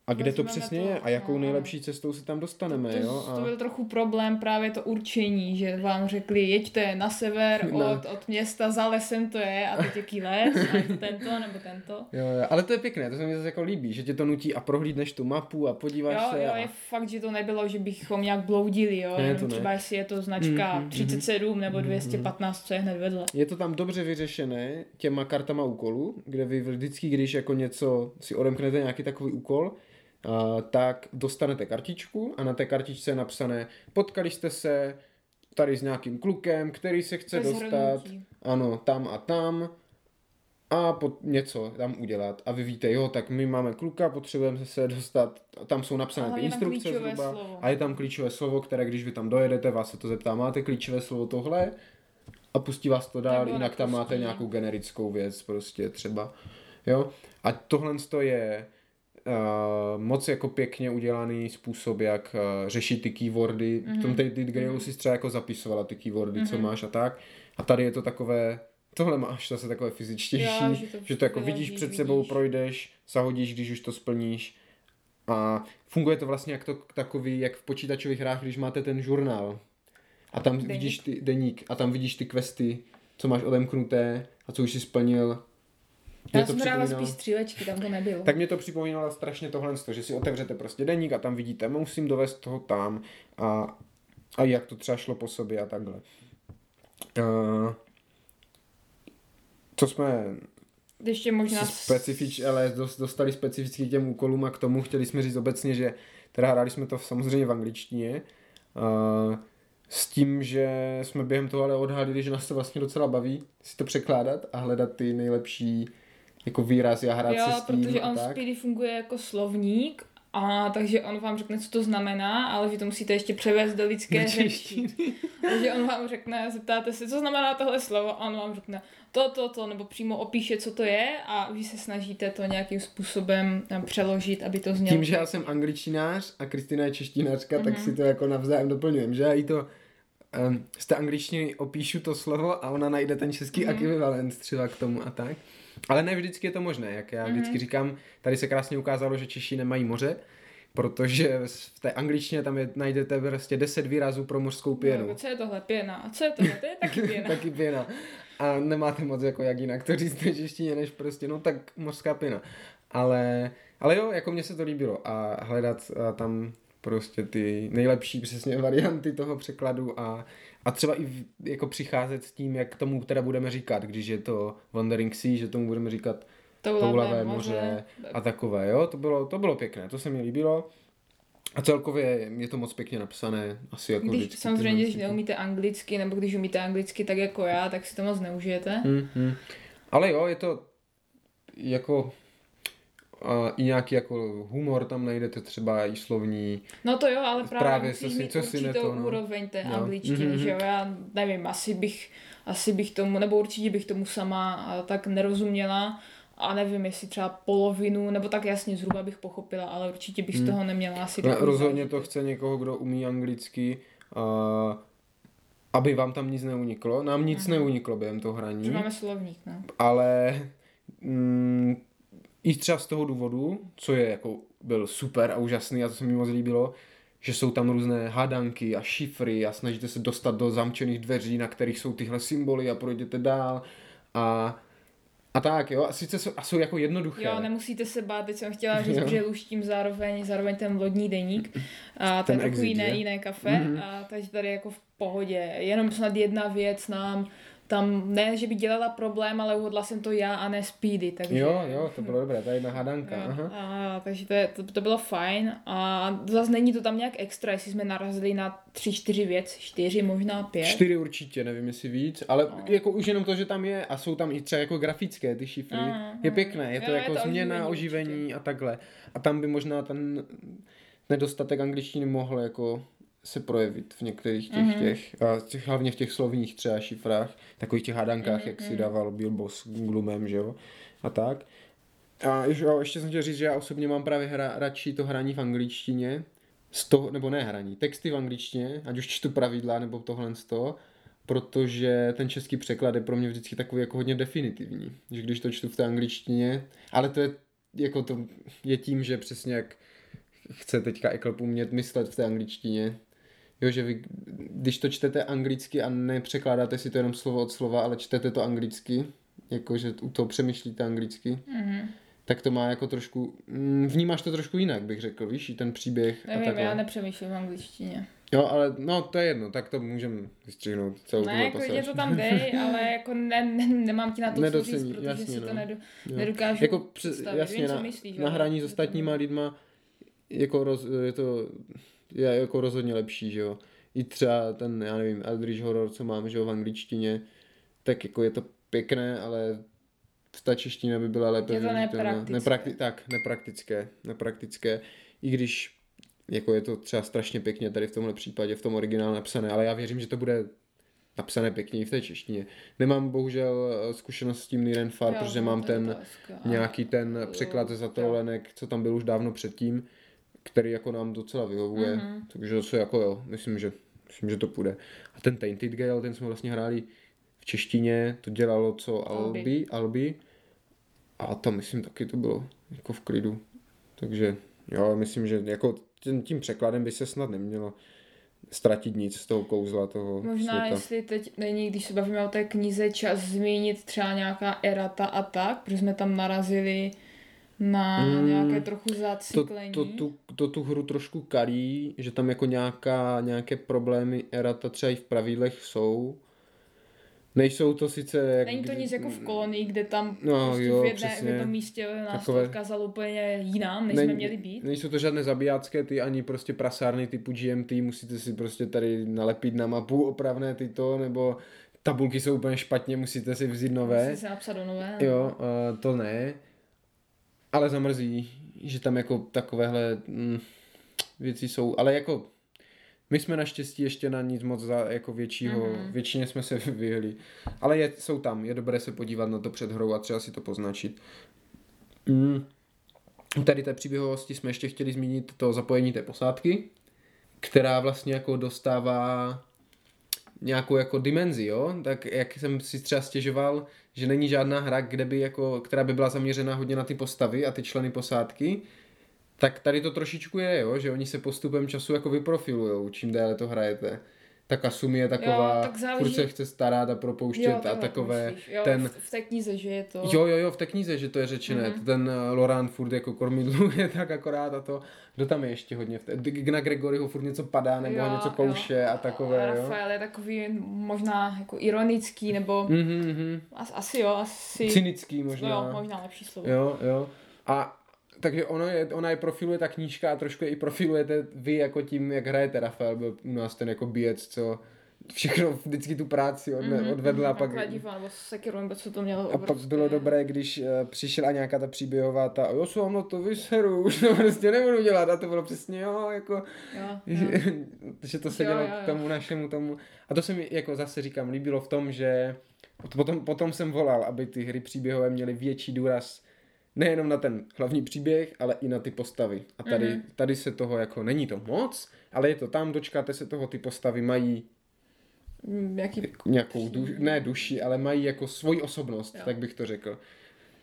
a kde to přesně to, je a jakou no, nejlepší cestou se tam dostaneme, to, jo. to A... byl trochu problém právě to určení, že vám řekli, jeďte na sever [laughs] Ne. od, od města, za lesem to je a teď jaký les, a je to tento nebo tento. Jo, jo, ale to je pěkné, to se mi zase jako líbí, že tě to nutí a prohlídneš tu mapu a podíváš Jo, se. jo, a... je fakt, že to nebylo, že bychom nějak bloudili, jo, Ne, to ne. třeba jestli je to značka Mhm, mhm, 37 nebo 215, co je hned vedle. Je to tam dobře vyřešené těma kartama úkolů, kde vy vždycky, když jako něco si odemknete nějaký takový úkol, tak dostanete kartičku a na té kartičce je napsané, potkali jste se tady s nějakým klukem, který se chce je dostat, shrnutí. ano, tam a tam a pod něco tam udělat. A vy víte, jo, tak my máme kluka, potřebujeme se dostat, tam jsou napsané ty instrukce zhruba slovo. a je tam klíčové slovo, které když vy tam dojedete, vás se to zeptá, máte klíčové slovo tohle a pustí vás to dál, jinak tam máte nějakou generickou věc prostě třeba. Jo? A tohle to je uh, moc jako pěkně udělaný způsob, jak uh, řešit ty keywordy. Mm-hmm. V tom Mhm. ty Grailu si třeba jako zapisovala ty keywordy, mm-hmm. co Mhm. máš a tak. A tady je to takové, tohle máš zase takové fyzičtější, Jo, že to že to jako vyložíš, vidíš před sebou, vidíš. projdeš, zahodíš, když už to splníš. A funguje to vlastně jak to takový, jak v počítačových hrách, když máte ten žurnál. A tam Deník. vidíš ty, deník, a tam vidíš ty questy, co máš odemknuté a co už jsi splnil. Mě Já to jsem připomínalo- spíš střílečky, tam to nebylo. tak mě to připomínalo strašně tohle, že si otevřete prostě deník a tam vidíte, musím dovést toho tam a, a jak to třeba šlo po sobě a takhle. Uh, co jsme Ještě možná... specifič, ale dos- dostali specificky k těm úkolům a k tomu chtěli jsme říct obecně, že teda hráli jsme to samozřejmě v angličtině, uh, s tím, že jsme během toho ale odhalili, že nás to vlastně docela baví si to překládat a hledat ty nejlepší jako výrazy a hrát Jo, se s tím protože on tak. Speedy funguje jako slovník a takže on vám řekne, co to znamená, ale vy to musíte ještě převést do lidské řeči. [laughs] Takže on vám řekne, zeptáte se, co znamená tohle slovo a on vám řekne to, to, to, nebo přímo opíše, co to je a vy se snažíte to nějakým způsobem eh, přeložit, aby to znělo. Tím, že já jsem angličtinář a Kristina je češtinářka, tak Mhm. si to jako navzájem doplňujeme, že já jí to um, z té angličtiny opíšu to slovo a ona najde ten český Mhm. mm. ekvivalent třeba k tomu a tak. Ale ne vždycky je to možné, jak já vždycky Mhm. říkám, tady se krásně ukázalo, že Češi nemají moře, protože v té angličtině tam je, najdete prostě 10 výrazů pro mořskou pěnu. No, co je tohle? Pěna. A co je tohle? To je [laughs] taky pěna. Taky pěna. A nemáte moc jako jak jinak to říct v češtině, než prostě, no tak mořská pěna. Ale, ale jo, jako mně se to líbilo a hledat a tam prostě ty nejlepší přesně varianty toho překladu a, a třeba i jako přicházet s tím, jak tomu teda budeme říkat, když je to Wandering Sea, že tomu budeme říkat toulavé moře a takové, jo, to bylo, to bylo pěkné, to se mi líbilo. A celkově je to moc pěkně napsané, asi jako Když vždycky. samozřejmě, když neumíte anglicky, nebo když umíte anglicky tak jako já, tak si to moc neužijete. Hmm, hmm. Ale jo, je to jako a i nějaký jako humor tam najdete třeba i slovní. No to jo, ale právě, Právě, musíš si- mít co si to, no. úroveň té Jo. angličtiny, Mhm. že jo, já nevím, asi bych, asi bych tomu, nebo určitě bych tomu sama tak nerozuměla a nevím, jestli třeba polovinu, nebo tak jasně zhruba bych pochopila, ale určitě bych z Hmm. toho neměla asi No, takový rozhodně to chce někoho, kdo umí anglicky, a, aby vám tam nic neuniklo. Nám nic Mhm. neuniklo během toho hraní, Že máme slovník, no. ale mm, i třeba z toho důvodu, co je jako byl super a úžasný a to se mi moc líbilo, že jsou tam různé hádanky a šifry a snažíte se dostat do zamčených dveří, na kterých jsou tyhle symboly a projděte dál a, a tak, jo, a sice jsou, a jsou jako jednoduché. Jo, nemusíte se bát, teď jsem chtěla říct, [laughs] Jo. že luštím zároveň, zároveň ten lodní deník. [clears throat] A to Ten je takový jiné, jiné kafe, Mhm. a takže tady jako v pohodě. Jenom snad jedna věc nám tam, ne, že by dělala problém, ale uhodla jsem to já a ne Speedy, takže... Jo, jo, to bylo dobré, ta jedna hádanka. Jo, Aha. a, takže to, je, to, to, bylo fajn a zase není to tam nějak extra, jestli jsme narazili na tři, čtyři věc, čtyři, možná pět. Čtyři určitě, nevím jestli víc, ale No. jako už jenom to, že tam je a jsou tam i třeba jako grafické ty šifry, Aha, je pěkné, je to Jo, je jako to změna, oživení oživení a takhle. A tam by možná ten nedostatek angličtiny mohl jako se projevit v některých těch, Mhm. těch, a těch, hlavně v těch slovních třeba šifrách, takových těch hádankách, Mhm, jak si mhm. dával Bilbo s Glumem, že jo, a tak. A ještě, jo, ještě jsem chtěl říct, že já osobně mám právě hra, radši to hraní v angličtině, z toho, nebo ne hraní, texty v angličtině, ať už čtu pravidla nebo tohle z toho, protože ten český překlad je pro mě vždycky takový jako hodně definitivní, že když to čtu v té angličtině, ale to je jako to je tím, že přesně jak chce teďka Eklep umět myslet v té angličtině, jo, že vy, když to čtete anglicky a nepřekládáte si to jenom slovo od slova, ale čtete to anglicky, jakože u toho přemýšlíte anglicky, Mhm. tak to má jako trošku, mm, vnímáš to trošku jinak, bych řekl, víš, ten příběh a Nevím, takhle. já nepřemýšlím v angličtině. Jo, ale no, to je jedno, tak to můžeme vystřihnout celou Ne, jako pasáž. je to tam dej, [laughs] ale jako ne, ne, nemám ti na to co Nedocení, říct, protože jasně, si no. to nedo, Jo. nedokážu jako přes, představit. jasně, Vím, co na, myslíš, na hraní s je to- ostatníma lidma jako roz, je to je jako rozhodně lepší, že jo. I třeba ten, já nevím, Eldritch Horror, co mám, že jo, v angličtině, tak jako je to pěkné, ale ta čeština by byla lépe Je to nepraktické. Neprakti- tak, nepraktické, nepraktické. I když jako je to třeba strašně pěkně tady v tomhle případě, v tom originálu napsané, ale já věřím, že to bude napsané pěkně i v té češtině. Nemám bohužel eh, zkušenost s tím Niren Far, Jo, protože no, mám ten otázka. nějaký ten překlad ze zatrolenek, co tam byl už dávno předtím, který jako nám docela vyhovuje, Mhm. takže zase jako jo, myslím, že, myslím, že to půjde. A ten Tainted Gale, ten jsme vlastně hráli v češtině, to dělalo co Albi. Albi, Albi a tam myslím taky to bylo jako v klidu, takže jo, myslím, že jako tím, tím překladem by se snad nemělo ztratit nic z toho kouzla toho Možná světa. jestli teď není, když se bavíme o té knize, čas zmínit třeba nějaká erata a tak, protože jsme tam narazili na Mm, nějaké trochu to, zacyklení. to, tu, to tu hru trošku kalí, že tam jako nějaká, nějaké problémy erata třeba i v pravidlech jsou. Nejsou to sice... Jak, Není to nic jako v kolonii, kde tam No, prostě jo, v, jedné, v přesně. jednom místě nás Takové- to odkázalo úplně jinam, než Nej- jsme měli být. Nejsou to žádné zabijácké ty, ani prostě prasárny typu GMT, musíte si prostě tady nalepit na mapu opravné tyto, nebo tabulky jsou úplně špatně, musíte si vzít nové. Musí se napsat do nové. Jo, uh, to ne. Ale zamrzí, že tam jako takovéhle mm, věci jsou. Ale jako my jsme naštěstí ještě na nic moc za, jako většího, Mhm. mm-hmm. většině jsme se [laughs] vyhli. Ale je, jsou tam, je dobré se podívat na to před hrou a třeba si to poznačit. Mm. U Tady té příběhovosti jsme ještě chtěli zmínit to zapojení té posádky, která vlastně jako dostává nějakou jako dimenzi, jo, tak jak jsem si třeba stěžoval, že není žádná hra, kde by jako, která by byla zaměřena hodně na ty postavy a ty členy posádky, tak tady to trošičku je, jo, že oni se postupem času jako vyprofilujou, čím déle to hrajete. Ta Kasumi je taková, Jo, tak záleží- furt se chce starat a propouštět Jo, a takové, myslíš. jo, ten, v, v té knize, že je to... Jo, jo, jo, v té knize, že to je řečené. Mhm. Mm-hmm. Ten uh, Loran furt jako kormidluje [laughs] tak akorát a to. Kdo tam je ještě hodně? V té, na Gregoryho furt něco padá nebo ho něco kouše a takové, a jo. Rafael je takový možná jako ironický, nebo Mhm, mhm. as, asi jo, asi... Cynický možná. Jo, možná lepší slovo. Jo, jo. A takže ono je, ona je profiluje ta knížka a trošku je i profilujete vy jako tím, jak hrajete Rafael, byl u nás ten jako bíjec, co všechno vždycky tu práci odne, Mhm, odvedl a mhm, pak, nebo sekiru, nebo co to mělo A pak bylo dobré, když uh, přišla nějaká ta příběhová ta, jo, jsou no to vyseru, [laughs] už to prostě nebudu dělat. A to bylo přesně, jo, jako, Jo, [laughs] že, jo. že to Jo, sedělo jo, k jo. tomu našemu tomu. A to se mi, jako zase říkám, líbilo v tom, že potom, potom jsem volal, aby ty hry příběhové měly větší důraz nejenom na ten hlavní příběh, ale i na ty postavy. A tady, Mhm. tady se toho jako, není to moc, ale je to tam, dočkáte se toho, ty postavy mají Mm, Jaký... nějakou duši, ne duši, ale mají jako svoji osobnost, Jo. tak bych to řekl.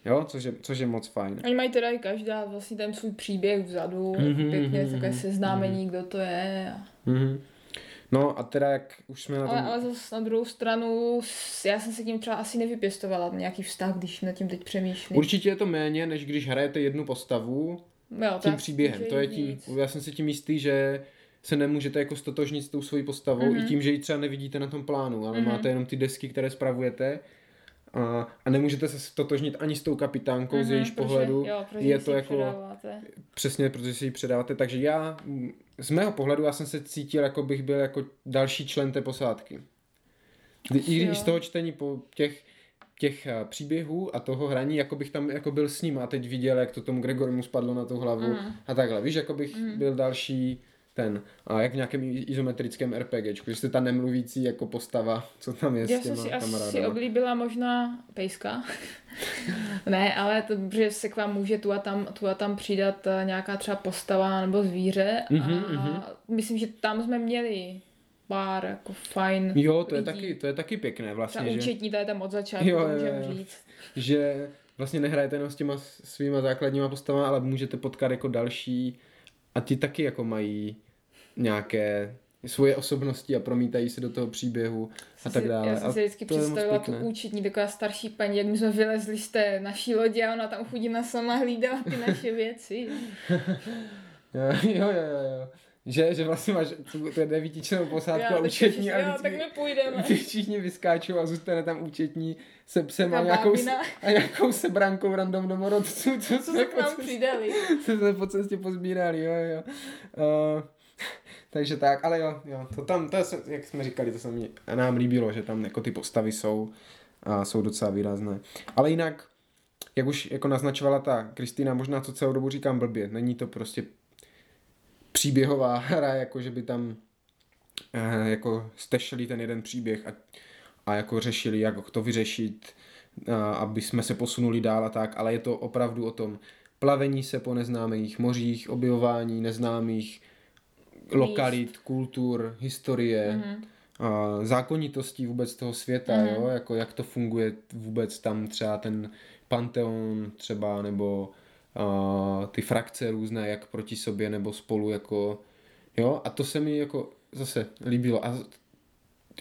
Jo, což je, což je moc fajn. Oni mají teda i každá vlastně ten svůj příběh vzadu, Mhm, pěkně mhm, takové mhm, seznámení, kdo to je. A... Mhm. No a teda jak už jsme na tom... Ale, ale zase na druhou stranu, já jsem se tím třeba asi nevypěstovala nějaký vztah, když nad tím teď přemýšlím. Určitě je to méně, než když hrajete jednu postavu jo, tím příběhem. To je tím, víc. já jsem si tím jistý, že se nemůžete jako stotožnit s tou svojí postavou, Mhm. i tím, že ji třeba nevidíte na tom plánu, ale Mhm. máte jenom ty desky, které spravujete a, a nemůžete se stotožnit ani s tou kapitánkou z Mhm, jejíž protože- pohledu. jo, je si to jako- předáváte. Přesně, protože si ji předáváte, takže já, z mého pohledu, já jsem se cítil, jako bych byl jako další člen té posádky. Kdy, I když z toho čtení po těch, těch eh, příběhů a toho hraní, jako bych tam jako byl s ním a teď viděl, jak to tomu Gregorimu spadlo na tu hlavu Mm. a takhle. Víš, jako bych Mm. byl další ten, a jak v nějakém izometrickém RPGčku, že jste ta nemluvící jako postava, co tam je Já s jsem těma si asi oblíbila možná pejska. [laughs] ne, ale to, že se k vám může tu a tam, tu a tam přidat eh, nějaká třeba postava nebo zvíře. Mhm, a mhm. myslím, že tam jsme měli pár jako fajn Jo, to je, lidí. taky, to je taky pěkné vlastně, že... účetní, to je tam od začátku, Jo, to jo, můžeme jo. říct. že vlastně nehrajete jenom s těma svýma základníma postavami, ale můžete potkat jako další a ti taky jako mají nějaké svoje osobnosti a promítají se do toho příběhu a tak dále. Já jsem A si vždycky představila tu účetní, taková starší paní, jak my jsme vylezli z té naší lodě a ona tam chudina sama hlídala ty naše [laughs] věci. Jo, jo, jo, jo. Že, že vlastně máš tu, tu devítičnou posádku a tak účetní a jo, tak vždycky my půjdeme. [laughs] všichni vyskáčou a zůstane tam účetní se psem a Taková nějakou, bábina. a nějakou sebrankou random domorodců, co, Co se k nám přidali? se jsme po cestě pozbírali, jo, jo. Uh, takže tak, ale jo, jo, to tam, to je, jak jsme říkali, to se mi nám líbilo, že tam jako ty postavy jsou a jsou docela výrazné. Ale jinak, jak už jako naznačovala ta Kristýna, možná to celou dobu říkám blbě, není to prostě příběhová [laughs] hra, jako že by tam eh, jako stešili ten jeden příběh a, a jako řešili, jak to vyřešit, a, aby jsme se posunuli dál a tak, ale je to opravdu o tom plavení se po neznámých mořích, objevování neznámých lokalit, kultur, historie, Mhm. a zákonitostí vůbec toho světa, Mhm. jo, jako jak to funguje vůbec tam třeba ten panteon třeba, nebo a, ty frakce různé, jak proti sobě, nebo spolu, jako, jo, a to se mi jako zase líbilo a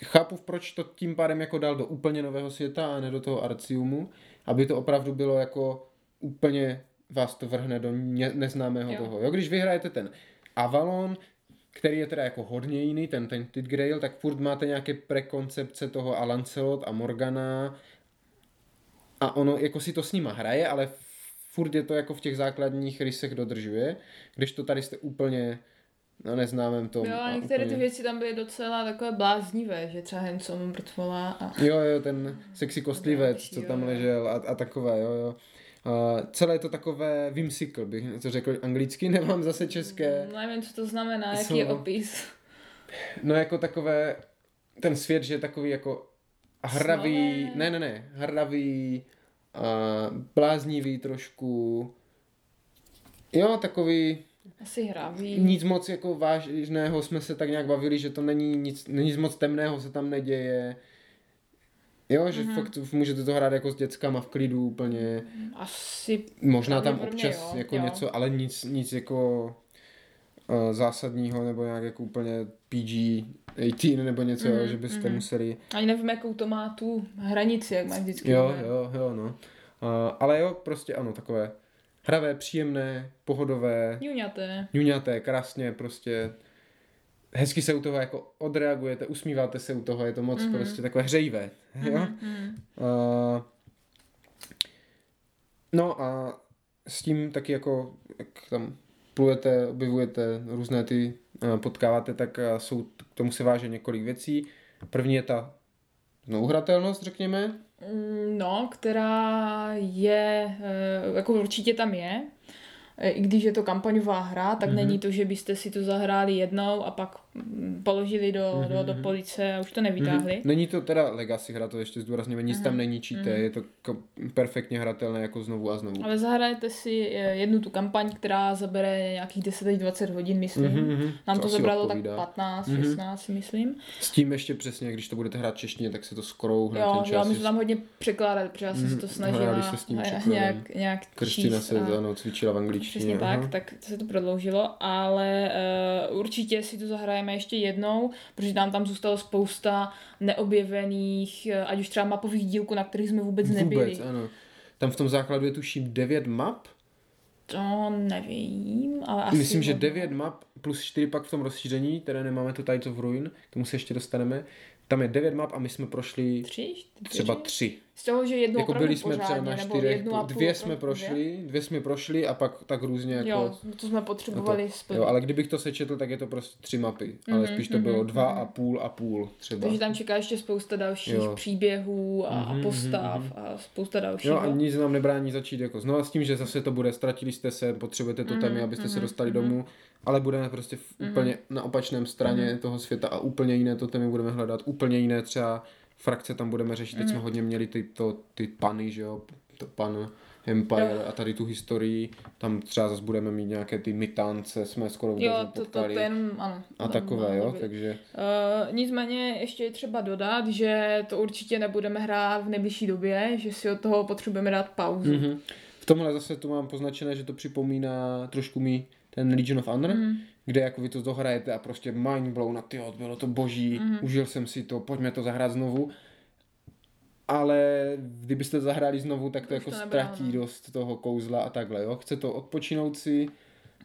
chápu, proč to tím pádem jako dal do úplně nového světa a ne do toho Arciumu, aby to opravdu bylo jako úplně vás to vrhne do ně, neznámého Jo. toho. Jo, když vyhrajete ten Avalon, který je teda jako hodně jiný, ten, ten Tid Grail, tak furt máte nějaké prekoncepce toho a Lancelot a Morgana a ono jako si to s nima hraje, ale furt je to jako v těch základních rysech dodržuje, když to tady jste úplně na neznámém tom. Jo, a některé ty úplně... věci tam byly docela takové bláznivé, že třeba Henson mrtvola a... Jo, jo, ten sexy kostlivec, co tam ležel a, a takové, jo, jo. A celé je to takové whimsical, bych to řekl anglicky, [laughs] nemám zase české. Mm, Nevím, co to znamená, jaký Slovo. je opis. [laughs] No jako takové, ten svět, že je takový jako hravý, Snové. ne, ne, ne, hravý, a bláznivý trošku, jo, takový, Asi hraví. nic moc jako vážného jsme se tak nějak bavili, že to není nic, nic moc temného se tam neděje. Jo, že Mhm. mm-hmm. fakt můžete to hrát jako s dětskama v klidu úplně. Asi Možná tam občas jo, jako jo. něco, ale nic, nic jako uh, zásadního nebo nějak jako úplně PG-18 nebo něco, Mhm, mm-hmm, že byste mhm. mm-hmm. museli ani nevím, jakou to má tu hranici, jak má vždycky. Jo, jo, jo, no. Uh, ale jo, prostě ano, takové hravé, příjemné, pohodové, Ňuňaté. ňuňaté, krásně, prostě hezky se u toho jako odreagujete, usmíváte se u toho, je to moc Mhm. mm-hmm. prostě takové hřejivé, jo. Mhm. Uh, no a s tím taky jako, jak tam plujete, objevujete různé ty, uh, potkáváte, tak uh, jsou, k tomu se váže několik věcí. První je ta nouhratelnost, řekněme, Mm, No, která je, eh, jako určitě tam je, i když je to kampaňová hra, tak mm-hmm. není to, že byste si to zahráli jednou a pak položili do, mm-hmm. do, do police a už to nevytáhli. Mhm. Není to teda legacy hra, to ještě zdůrazněme, nic Mhm. tam není číté, je to ko- perfektně hratelné jako znovu a znovu. Ale zahrajete si eh, jednu tu kampaň, která zabere nějakých 10 až 20 hodin, myslím. Mhm, Mm-hmm. mhm, Nám to to zabralo odpovídá. tak 15, Mhm. 16, myslím. S tím ještě přesně, když to budete hrát češtině, tak se to skoro uhne Jo, ten jo, my jsme tam hodně překládali, protože já jsem si Mhm, to snažila se s tím eh, nějak, nějak Kristina se a- ano, cvičila v angličtině. Přesně aha. tak, tak se to prodloužilo, ale uh, určitě si to zahrajeme ještě jednou, protože nám tam zůstalo spousta neobjevených, eh, ať už třeba mapových dílků, na kterých jsme vůbec nebyli. Vůbec, ano. Tam v tom základu je tuším 9 map. To nevím, ale asi... Myslím, že hodně. 9 map plus 4 pak v tom rozšíření, které nemáme to Tides of Ruin, k tomu se ještě dostaneme. Tam je 9 map a my jsme prošli Tři? čtyři? třeba 3. Z toho, že jednu Jako byli jsme třeba pořádně, na nebo čtyřech, jednu a půl dvě jsme prošli, dvě jsme prošli a pak tak různě jako... Jo, to jsme potřebovali splnit. Jo, ale kdybych to sečetl, tak je to prostě tři mapy. Ale Mhm, spíš to mhm, bylo dva mhm. a půl a půl třeba. Takže tam čeká ještě spousta dalších Jo. příběhů a, a Mhm, postav mhm, a spousta dalšího. Jo a nic nám nebrání začít jako znova s tím, že zase to bude, ztratili jste se, potřebujete to temy, Mhm, abyste se mhm, dostali mhm. domů, ale budeme prostě v, úplně na opačném straně toho světa a úplně jiné to temy budeme hledat, úplně jiné třeba frakce tam budeme řešit, teď jsme Mhm. hodně měli ty, to, ty pany, že jo, to pan Empire a tady tu historii, tam třeba zase budeme mít nějaké ty mytance, jsme skoro vůbec Jo, to, to, to jenom, ano. a takové, jo, nebyly. takže Uh, nicméně ještě je třeba dodat, že to určitě nebudeme hrát v nejbližší době, že si od toho potřebujeme dát pauzu. Mhm. V tomhle zase tu mám poznačené, že to připomíná trošku mi ten Legion of Honor, Mhm. kde jako vy to dohrajete a prostě mind blown a tyjo, bylo to boží, Mhm. užil jsem si to, pojďme to zahrát znovu. Ale kdybyste to zahráli znovu, tak to Už jako to ztratí no. dost toho kouzla a takhle, jo. Chce to odpočinout si,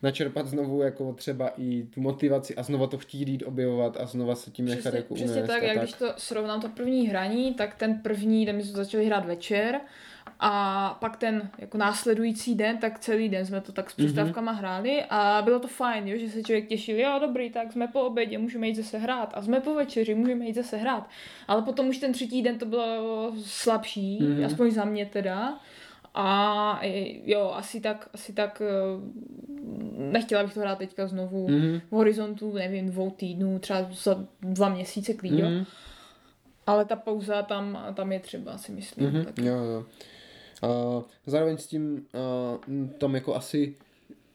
načerpat znovu jako třeba i tu motivaci a znova to chtít jít objevovat a znova se tím nechat jako přesně tak, jak tak. když to srovnám to první hraní, tak ten první den my jsme začali hrát večer a pak ten jako následující den, tak celý den jsme to tak s Mhm. přestávkama hráli a bylo to fajn, jo, že se člověk těšil, jo dobrý, tak jsme po obědě, můžeme jít zase hrát a jsme po večeři, můžeme jít zase hrát. Ale potom už ten třetí den to bylo slabší, Mhm. aspoň za mě teda. A jo, asi tak, asi tak eh, nechtěla bych to hrát teďka znovu Mhm. v horizontu, nevím, dvou týdnů, třeba za dva měsíce klidně. Mhm. Ale ta pauza tam, tam je třeba, si myslím. Mhm, Tak. jo, jo. Uh, zároveň s tím uh, tam jako asi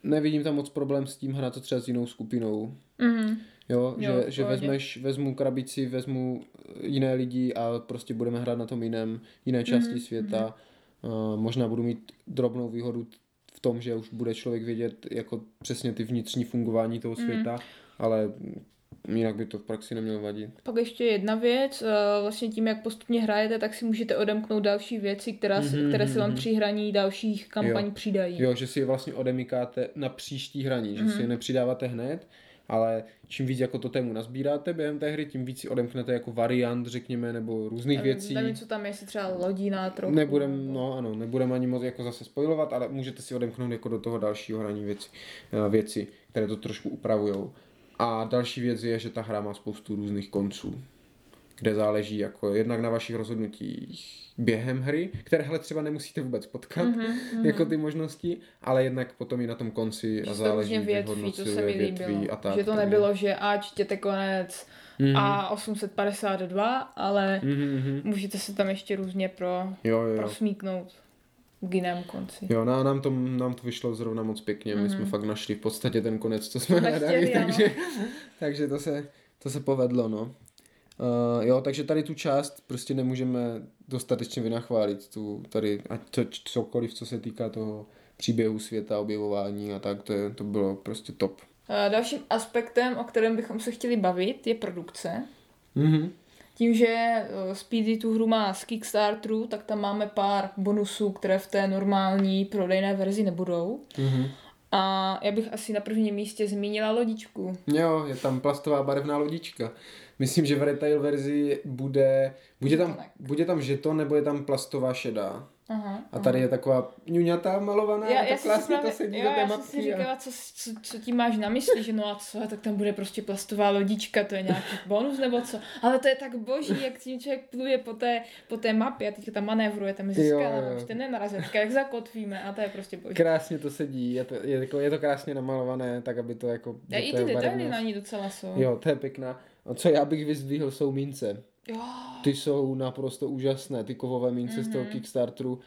nevidím tam moc problém s tím hrát to třeba s jinou skupinou. Mhm. Jo, Jo, že, že vezmeš, vezmu krabici, vezmu jiné lidi a prostě budeme hrát na tom jiném, jiné části Mhm, světa. Uh, možná budu mít drobnou výhodu v tom, že už bude člověk vědět jako přesně ty vnitřní fungování toho Mhm. světa, ale jinak by to v praxi nemělo vadit. Pak ještě jedna věc, eh, vlastně tím, jak postupně hrajete, tak si můžete odemknout další věci, která, se- Mhm, které se vám mhm. při hraní dalších kampaní přidají. Jo, že si je vlastně odemykáte na příští hraní, že si je nepřidáváte hned, ale čím víc jako to tému nazbíráte během té hry, tím víc si odemknete jako variant, řekněme, nebo různých Nevím, věcí. Nevím, co tam je, jestli třeba lodína trochu. Nebudem, no ano, nebudeme ani moc jako zase spojovat, ale můžete si odemknout jako do toho dalšího hraní věci, eh, věci které to trošku upravujou. A další věc je, že ta hra má spoustu různých konců, kde záleží jako jednak na vašich rozhodnutích během hry, které hele třeba nemusíte vůbec potkat, Mhm, mm-hmm. [laughs] jako ty možnosti, ale jednak potom i na tom konci Že a záleží větví, to se mi větví líbilo. a tak. že to nebylo, že a čtěte konec Mhm. a 852, ale Mhm, mhm. můžete se tam ještě různě pro, jo, jo. prosmíknout. K jinému konci. Jo, no nám to, nám to vyšlo zrovna moc pěkně, my jsme fakt našli v podstatě ten konec, co jsme hledali, takže, takže to, se, to se povedlo, no. Uh, jo, takže tady tu část prostě nemůžeme dostatečně vynachválit, tu tady, ať to, cokoliv, co se týká toho příběhu světa, objevování a tak, to, je, to bylo prostě top. A dalším aspektem, o kterém bychom se chtěli bavit, je produkce. Mhm. Tím, že eh, Speedy tu hru má z Kickstarteru, tak tam máme pár bonusů, které v té normální prodejné verzi nebudou. Mhm. A já bych asi na prvním místě zmínila lodičku. Jo, je tam plastová barevná lodička. Myslím, že v retail verzi bude, bude tam, bude tam žeton nebo je tam plastová šedá. Aha. A tady je taková ňuňatá malovaná, Já, já tak právě, to sedí jo, té já jsem si mapky. A... říkala, co, co, co tím máš na mysli, že no a co, tak tam bude prostě plastová lodička, to je nějaký [laughs] bonus nebo co. Ale to je tak boží, jak tím člověk pluje po té, po té mapě a teďka tam manévruje, tam skálama, jo. už ten nenarazil, teďka jak zakotvíme a to je prostě boží. Krásně to sedí, je to, je, jako, je to krásně namalované, tak aby to jako... A i ty je detaily na ní docela jsou. Jo, to je pěkná. A co já bych vyzdvihl, jsou mince. Jo. Ty jsou naprosto úžasné, ty kovové mince mm-hmm. z Mhm. toho Kickstarteru.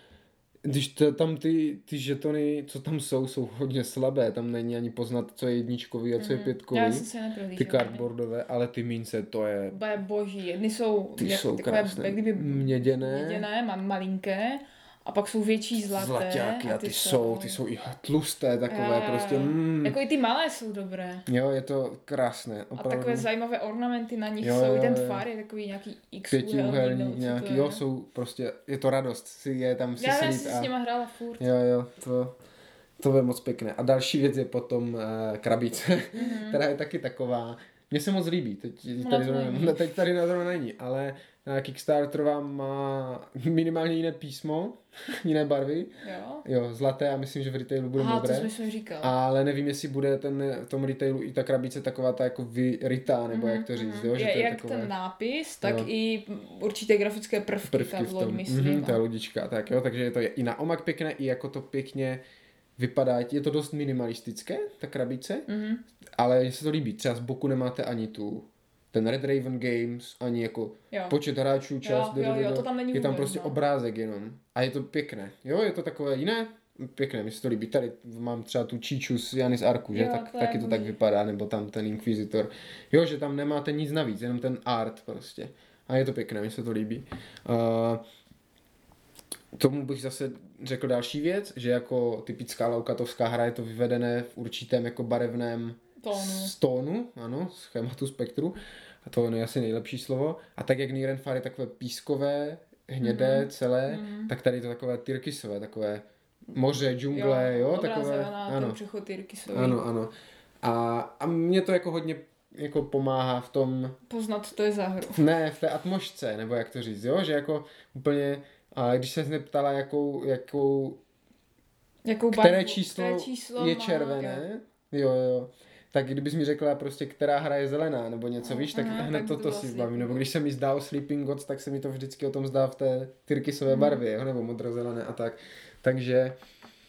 Když to, tam ty, ty žetony, co tam jsou, jsou hodně slabé, tam není ani poznat, co je jedničkový a co je pětkový. Mhm. Já jsem se. Ty cardboardové, ale ty mince, to je, Bude boží. Jedny jsou, ty jak, jsou takové, krásné. jak kdyby Měděné, měděné, mám malinké, a pak jsou větší zlaté. zlaťáky a ty jsou, ty jsou i tlusté takové, Jo, prostě, mm, Jako i ty malé jsou dobré. jo, je to krásné, A opravdu. takové zajímavé ornamenty na nich Jo, jsou. jo, I ten tvar je takový nějaký x Pětiúhelník nějaký, jo, jsou prostě, je to radost si je tam si Já jsem si a... s nima hrála furt. Jo, jo, to, to je moc pěkné. A další věc je potom uh, krabice, mm-hmm. která je taky taková, mně se moc líbí, teď, tady, to no, teď tady na zrovna není, ale uh, Kickstarter vám má minimálně jiné písmo, [laughs] jiné barvy, Jo? jo, zlaté a myslím, že v retailu bude Aha, to modré. jsme si říkal. Ale nevím, jestli bude ten, v tom retailu i ta krabice taková ta jako vyrytá, nebo jak to říct, jo, že Mhm, je, to je jak takové ten nápis, tak Jo. i určité grafické prvky, prvky ta v tom. myslím. Mhm, ta lodička, tak jo, takže je to i na omak pěkné, i jako to pěkně vypadá, je to dost minimalistické, ta krabice, Mhm. ale mně se to líbí, třeba z boku nemáte ani tu ten Red Raven Games, ani jako Jo. počet hráčů, čas, jo, jo, do. to tam není je tam vůbec, prostě no. obrázek jenom a je to pěkné, jo, je to takové jiné, pěkné, mi se to líbí, tady mám třeba tu Číču z Janis Arku, že, Jo, tak, to taky to tak vypadá, nebo tam ten Inquisitor, jo, že tam nemáte nic navíc, jenom ten art prostě a je to pěkné, mi se to líbí. Uh, tomu bych zase řekl další věc, že jako typická laukatovská hra je to vyvedené v určitém jako barevném Tónu. stónu, ano, schématu spektru, a to je asi nejlepší slovo. A tak jak Nirenfar je takové pískové, hnědé, mm-hmm. celé, mm-hmm. tak tady je to takové tyrkysové, takové moře, džungle, jo, modrá, takové, ten ano, přechod Jirkisový. ano, ano. A, a mě to jako hodně jako pomáhá v tom, Poznat, co to je za hru. ne, v té atmosféře, nebo jak to říct, jo, že jako úplně, a když se neptala, jakou, jakou Jakou které barvu, číslo, které číslo je červené, jo, jo, jo. Tak kdybys mi řekla prostě, která hra je zelená, nebo něco, No, víš, tak aha, hned tak to, si zbavím. Nebo když se mi zdá o Sleeping Gods, tak se mi to vždycky o tom zdá v té tyrkysové barvě, jo, nebo modrozelené a tak. Takže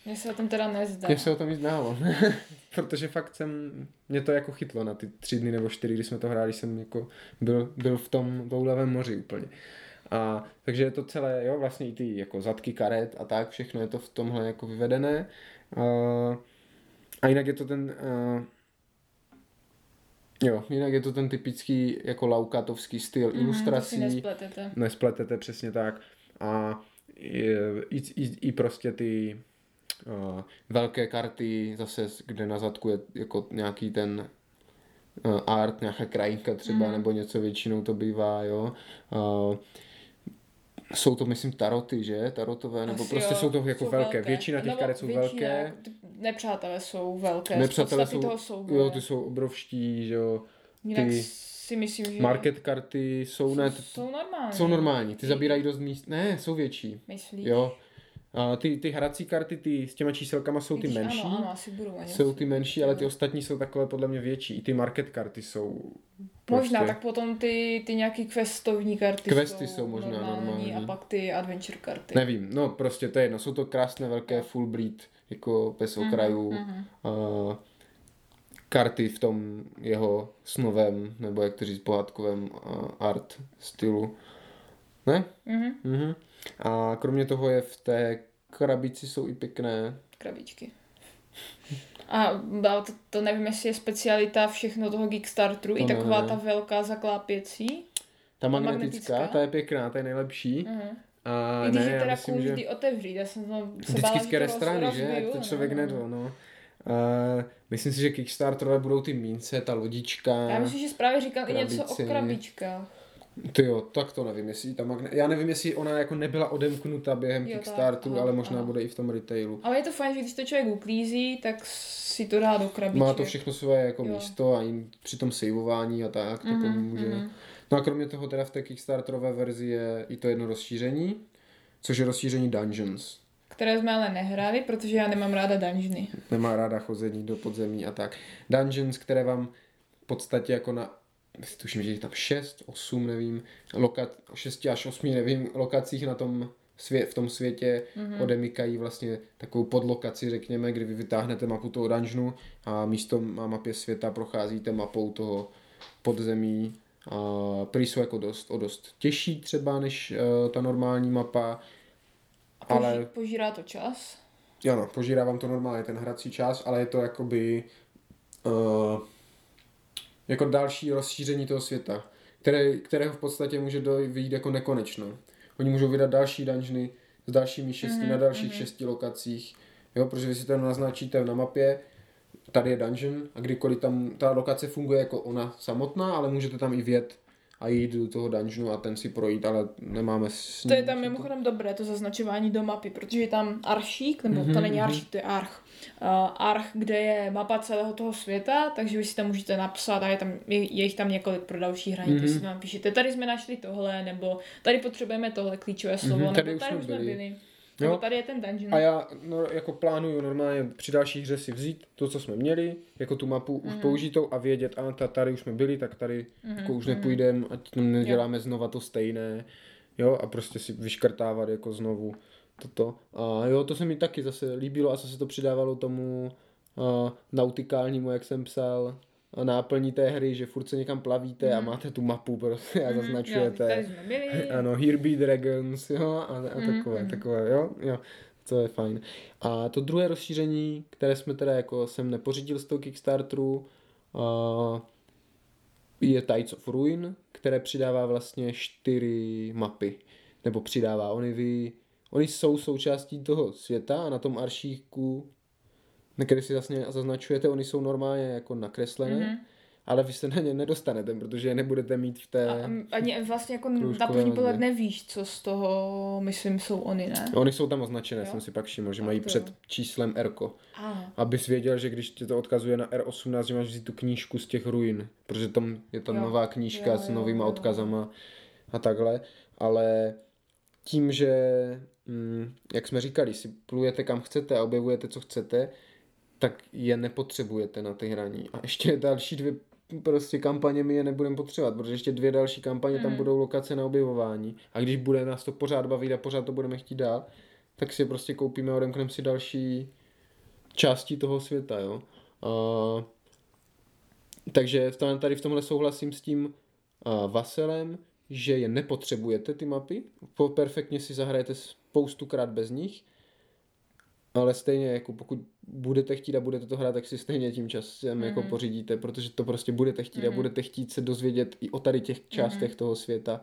Mně se o tom teda nezdá. mě se o tom i zdálo. [laughs] Protože fakt jsem, mě to jako chytlo na ty tři dny nebo čtyři, kdy jsme to hráli, jsem jako byl, byl v tom toulavém moři úplně. A, takže je to celé, jo, vlastně i ty jako zadky karet a tak, všechno je to v tomhle jako vyvedené. A, a jinak je to ten, uh, jo, jinak je to ten typický jako laukatovský styl Mhm, ilustrací. Nespletete. Nespletete přesně tak. A i, i, i, i prostě ty uh, velké karty, zase kde na zadku je jako nějaký ten uh, art, nějaká krajinka třeba, mm. nebo něco většinou to bývá, jo. Uh, jsou to, myslím, taroty, že? Tarotové, nebo Asi prostě jo, jsou to jako velké. Většina těch Nebo karet jsou většina, velké. Nepřátelé jsou velké. Nepřátelé jsou, toho souboje. jo, ty jsou obrovští, že jo. Jinak ty si myslím, že Market karty jsou, ne, t- jsou normální. jsou normální, ty zabírají dost míst, ne, jsou větší. Myslíš? Jo. A ty, ty hrací karty, ty s těma číselkama jsou ty Vidíš, menší. Ano, ano, asi budou. ani Jsou ty menší, ale ty ostatní jsou takové podle mě větší. I ty market karty jsou Možná, prostě- tak potom ty, ty nějaký questovní karty Questy jsou, jsou možná normální. a pak ty adventure karty. Nevím, no prostě to je jedno. Jsou to krásné velké full breed, jako bez okrajů. mhm. A karty v tom jeho snovém, nebo jak to říct, pohádkovém a, art stylu. Ne? Mhm. Mhm. A kromě toho je v té krabici jsou i pěkné. krabičky. A to, to nevím, jestli je specialita všechno toho Kickstarteru, To i taková ne. ta velká zaklápěcí. Ta magnetická, magnetická? ta je pěkná, ta je nejlepší. Mhm. A I když ne, je teda myslím, cool že otevřít, já jsem to se vždycky že z roz- strany, že? Jak to člověk no. nedal, no. Uh, myslím si, že Kickstarterové budou ty mince, ta lodička. Já myslím, že právě říkal i něco o krabici. krabičkách. Ty jo, tak to nevím, jestli ta magne... Já nevím, jestli ona jako nebyla odemknuta během Jo, tak, Kickstarteru, aha, ale možná aha. bude i v tom retailu. Ale je to fajn, že když to člověk uklízí, tak si to dá do krabičky. Má to všechno své jako Jo. místo a jim při tom saveování a tak, to Mhm, pomůže. mhm. No a kromě toho teda v té Kickstarterové verzi je i to jedno rozšíření, což je rozšíření Dungeons. Které jsme ale nehráli, protože já nemám ráda dungeony. Nemá ráda chození do podzemí a tak. Dungeons, které vám v podstatě jako na tuším, že je tam 6, 8, nevím, loka, 6 až 8, nevím, lokacích na tom svě, v tom světě mm-hmm. odemykají vlastně takovou podlokaci, řekněme, kdy vy vytáhnete mapu toho dungeonu a místo na mapě světa procházíte mapou toho podzemí. A prý jsou jako dost, o dost těžší třeba než uh, ta normální mapa, A Ale- ale... požírá to čas. ano, požírá vám to normálně ten hrací čas, ale je to jakoby uh, jako další rozšíření toho světa, které, kterého v podstatě může do, vyjít jako nekonečno. Oni můžou vydat další dungeony s dalšími šesti mm-hmm, na dalších mm-hmm. šesti lokacích, jo, protože vy si to naznačíte na mapě, tady je dungeon a kdykoliv tam ta lokace funguje jako ona samotná, ale můžete tam i vjet a jít do toho dungeonu a ten si projít, ale nemáme s To je ním- tam mimochodem dobré, to zaznačování do mapy, protože je tam aršík, nebo Mhm, to není aršík, to je arch. Uh, arch, kde je mapa celého toho světa, takže vy si tam můžete napsat a je, tam, je, je jich tam několik pro další hraní, mm-hmm. Mhm. si tam píšete, tady jsme našli tohle, nebo tady potřebujeme tohle klíčové slovo, Mhm, tady nebo tady jsme už jsme byli. byli. Jo. Nebo tady je ten dungeon. A já no, jako plánuju normálně při další hře si vzít to, co jsme měli, jako tu mapu Mhm. už použitou a vědět, a ta, tady už jsme byli, tak tady jako už nepůjdeme, ať tam neděláme znova to stejné, jo, a prostě si vyškrtávat jako znovu toto. A jo, to se mi taky zase líbilo a zase to přidávalo tomu uh, nautikálnímu, jak jsem psal, náplní té hry, že furt se někam plavíte a máte tu mapu prostě a Mhm, zaznačujete. Jo, jsme. Ano, Here be Dragons, jo, a, a takové, Mhm. takové, jo, jo, to je fajn. A to druhé rozšíření, které jsme teda jako jsem nepořídil z toho Kickstarteru, uh, je Tides of Ruin, které přidává vlastně čtyři mapy, nebo přidává, oni, vy, oni jsou součástí toho světa a na tom aršíku, na který si vlastně zaznačujete, oni jsou normálně jako nakreslené, Mhm. mm-hmm. ale vy se na ně nedostanete, protože je nebudete mít v té... A, ani vlastně jako na první pohled nevíš, co z toho, myslím, jsou oni, ne? Oni jsou tam označené, Jo? jsem si pak všiml, že Tak mají to před jo. číslem R. Abys věděl, že když tě to odkazuje na R18, že máš vzít tu knížku z těch ruin, protože tam je ta Jo. nová knížka Jo, s jo, novýma jo. odkazama a takhle, ale tím, že, mm, jak jsme říkali, si plujete kam chcete a objevujete, co chcete, tak je nepotřebujete na ty hraní. A ještě další dvě prostě kampaně my je nebudeme potřebovat, protože ještě dvě další kampaně tam Mhm. budou lokace na objevování. A když bude nás to pořád bavit a pořád to budeme chtít dál, tak si prostě koupíme a odemkneme si další části toho světa, jo. A, takže v tom- tady v tomhle souhlasím s tím a, Vaselem, že je nepotřebujete ty mapy, po- perfektně si zahrajete spoustukrát bez nich, ale stejně jako pokud budete chtít a budete to hrát, tak si stejně tím časem mm-hmm. jako pořídíte, protože to prostě budete chtít mm-hmm. a budete chtít se dozvědět i o tady těch částech mm-hmm. toho světa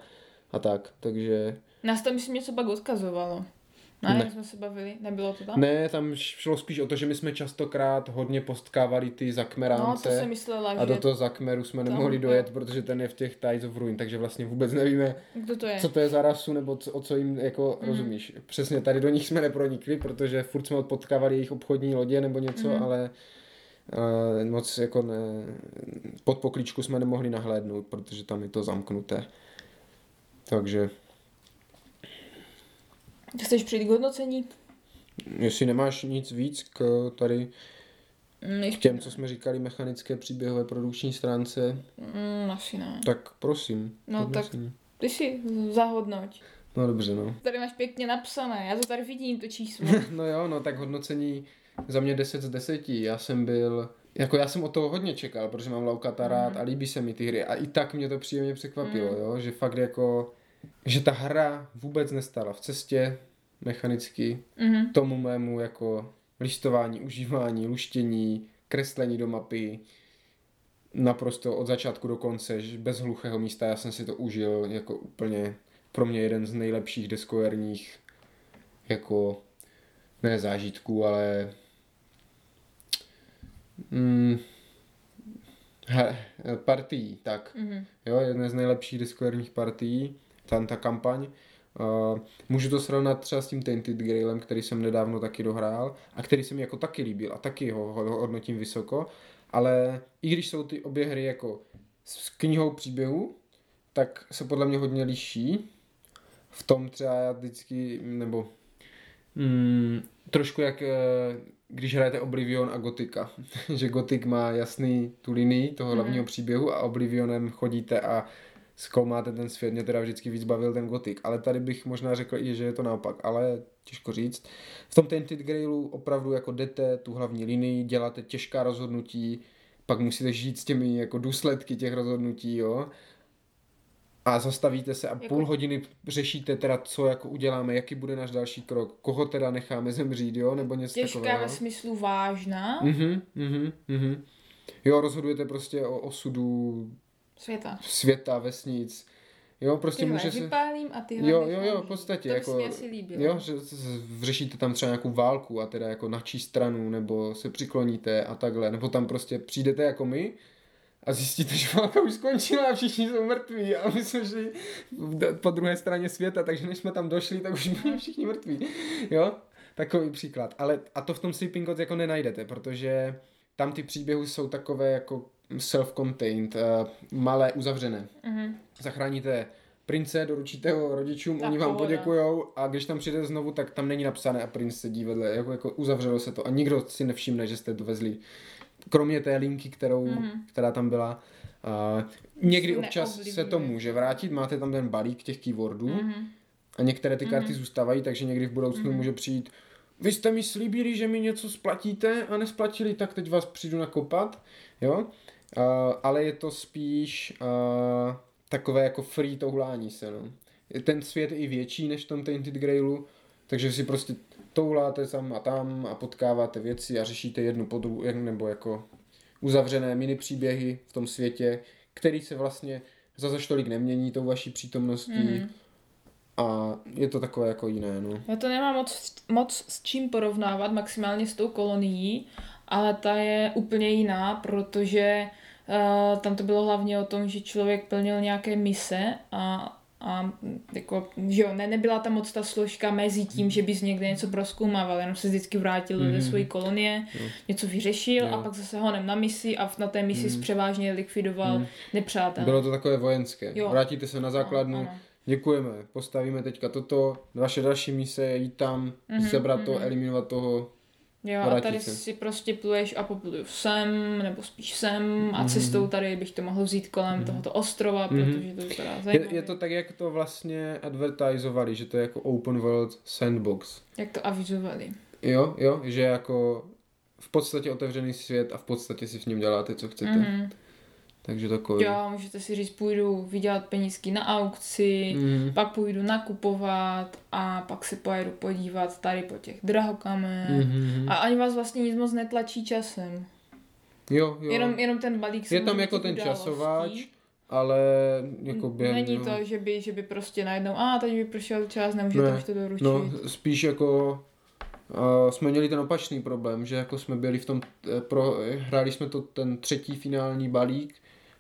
a tak, takže Nás tam, myslím, něco pak odkazovalo. Ne, Ne. jsme se bavili, nebylo to tam? ne, tam šlo spíš o to, že my jsme častokrát hodně postkávali ty No, to zakmeránce jsem myslela, a do toho zakmeru jsme tam, nemohli dojet, protože ten je v těch Tides of Ruin, takže vlastně vůbec nevíme, Kdo to je? co to je za rasu, nebo co, o co jim jako mm. rozumíš. Přesně tady do nich jsme nepronikli, protože furt jsme potkávali jejich obchodní lodě nebo něco, mm. ale uh, moc jako ne, pod pokličku jsme nemohli nahlédnout, protože tam je to zamknuté. Takže Chceš přijít k hodnocení? jestli nemáš nic víc k tady Mm, k těm, co jsme říkali, mechanické příběhové produkční stránce, Mm, asi ne. tak prosím. No, hodnocení. Ty si zahodnoť. No dobře, no. Tady máš pěkně napsané, já to tady vidím, to číslo. [laughs] No jo, no tak hodnocení za mě 10 z 10. Já jsem byl, jako já jsem od toho hodně čekal, protože mám Laukata rád a líbí se mi ty hry. A i tak mě to příjemně překvapilo, jo, že fakt jako, že ta hra vůbec nestala v cestě, mechanicky Mhm. tomu mému jako listování, užívání, luštění, kreslení do mapy, naprosto od začátku do konce, bez hluchého místa, já jsem si to užil jako úplně pro mě jeden z nejlepších deskoherních jako ne zážitků, ale mm, he, partií, tak. Mhm. Jo, jedna z nejlepších diskoherních partií, tam ta kampaň. Uh, můžu to srovnat třeba s tím Tainted Grailem, který jsem nedávno taky dohrál a který se mi jako taky líbil a taky ho, ho hodnotím vysoko, ale i když jsou ty obě hry jako s knihou příběhu, tak se podle mě hodně liší. V tom třeba já vždycky, nebo mm, trošku jak eh, když hrajete Oblivion a Gotika, [laughs] že Gotik má jasný tu linii toho hlavního příběhu a Oblivionem chodíte a zkoumáte ten svět, mě teda vždycky víc bavil ten gotik, ale tady bych možná řekl i, že je to naopak, ale těžko říct. V tom Tainted Grailu opravdu jako jdete tu hlavní linii, děláte těžká rozhodnutí, pak musíte žít s těmi jako důsledky těch rozhodnutí, jo. A zastavíte se a Jako- půl hodiny řešíte teda, co jako uděláme, jaký bude náš další krok, koho teda necháme zemřít, jo, nebo něco Těžká takového. ve smyslu vážná Mhm, mhm, mhm. Jo, rozhodujete prostě o osudu světa. světa, vesnic. Jo, prostě Tyhle může se... vypálím a tyhle Jo, jo, jo, v podstatě. To jako, asi líbilo. Jo, že řešíte tam třeba nějakou válku a teda jako na čí stranu, nebo se přikloníte a takhle, nebo tam prostě přijdete jako my a zjistíte, [laughs] že válka už skončila a všichni jsou mrtví a my jsme šli d- po druhé straně světa, takže než jsme tam došli, tak už byli všichni mrtví. Jo, takový příklad. Ale a to v tom Sleeping Gods jako nenajdete, protože tam ty příběhy jsou takové jako self-contained, uh, malé, uzavřené Mhm. zachráníte prince, doručíte ho rodičům, Tak oni vám poděkujou a když tam přijde znovu, tak tam není napsané a princ sedí vedle, jako, jako uzavřelo se to a nikdo si nevšimne, že jste dovezli. Kromě té linky, kterou, Mhm. mm-hmm. která tam byla. A někdy občas se to může vrátit, máte tam ten balík těch keywordů Mhm. a některé ty karty zůstávají, takže někdy v budoucnu může přijít vy jste mi slíbili, že mi něco splatíte a nesplatili, tak teď vás přijdu nakopat, jo. Uh, ale je to spíš uh, takové jako free toulání se, no. Ten svět je i větší než v tom Tainted Grailu, takže si prostě touláte tam a tam a potkáváte věci a řešíte jednu po druhé, nebo jako uzavřené mini příběhy v tom světě, který se vlastně za zaž tolik nemění tou vaší přítomností Mhm. a je to takové jako jiné, no. Já to nemám moc, moc s čím porovnávat, maximálně s tou kolonií, ale ta je úplně jiná, protože uh, tam to bylo hlavně o tom, že člověk plnil nějaké mise a, a mm, jako, že jo, ne, nebyla tam moc ta složka mezi tím, že bys někde něco proskoumával, jenom se vždycky vrátil do té Mhm. své kolonie, něco vyřešil Jo. a pak zase honem na misi a na té misi převážně likvidoval Mhm. nepřátel. Bylo to takové vojenské. Jo. Vrátíte se na základnu, Ano, ano. děkujeme, postavíme teďka toto, vaše další mise je jít tam, Mhm, sebrat to, mhm. eliminovat toho. Jo, a tady se. si prostě pluješ a popluju sem, nebo spíš sem a Mhm. cestou tady bych to mohl vzít kolem tohoto ostrova, Mhm. protože to vypadá Je, zajímavě. je to tak, jak to vlastně advertisovali, že to je jako open world sandbox. Jak to avizovali. Jo, jo, že jako v podstatě otevřený svět a v podstatě si v něm děláte, co chcete. Mhm. Takže takový. Jo, můžete si říct, půjdu vydělat penízky na aukci, Mhm. pak půjdu nakupovat a pak se pojedu podívat tady po těch drahokamen. Mhm. A ani vás vlastně nic moc netlačí časem. Jo, jo. Jenom, jenom ten balík je tam jako ten událostí. časováč, ale jako během... Není no. to, že by, že by prostě najednou, a teď vypršel čas, nemůžete Ne, už to doručit. No, spíš jako uh, jsme měli ten opačný problém, že jako jsme byli v tom, eh, pro, hráli jsme to ten třetí finální balík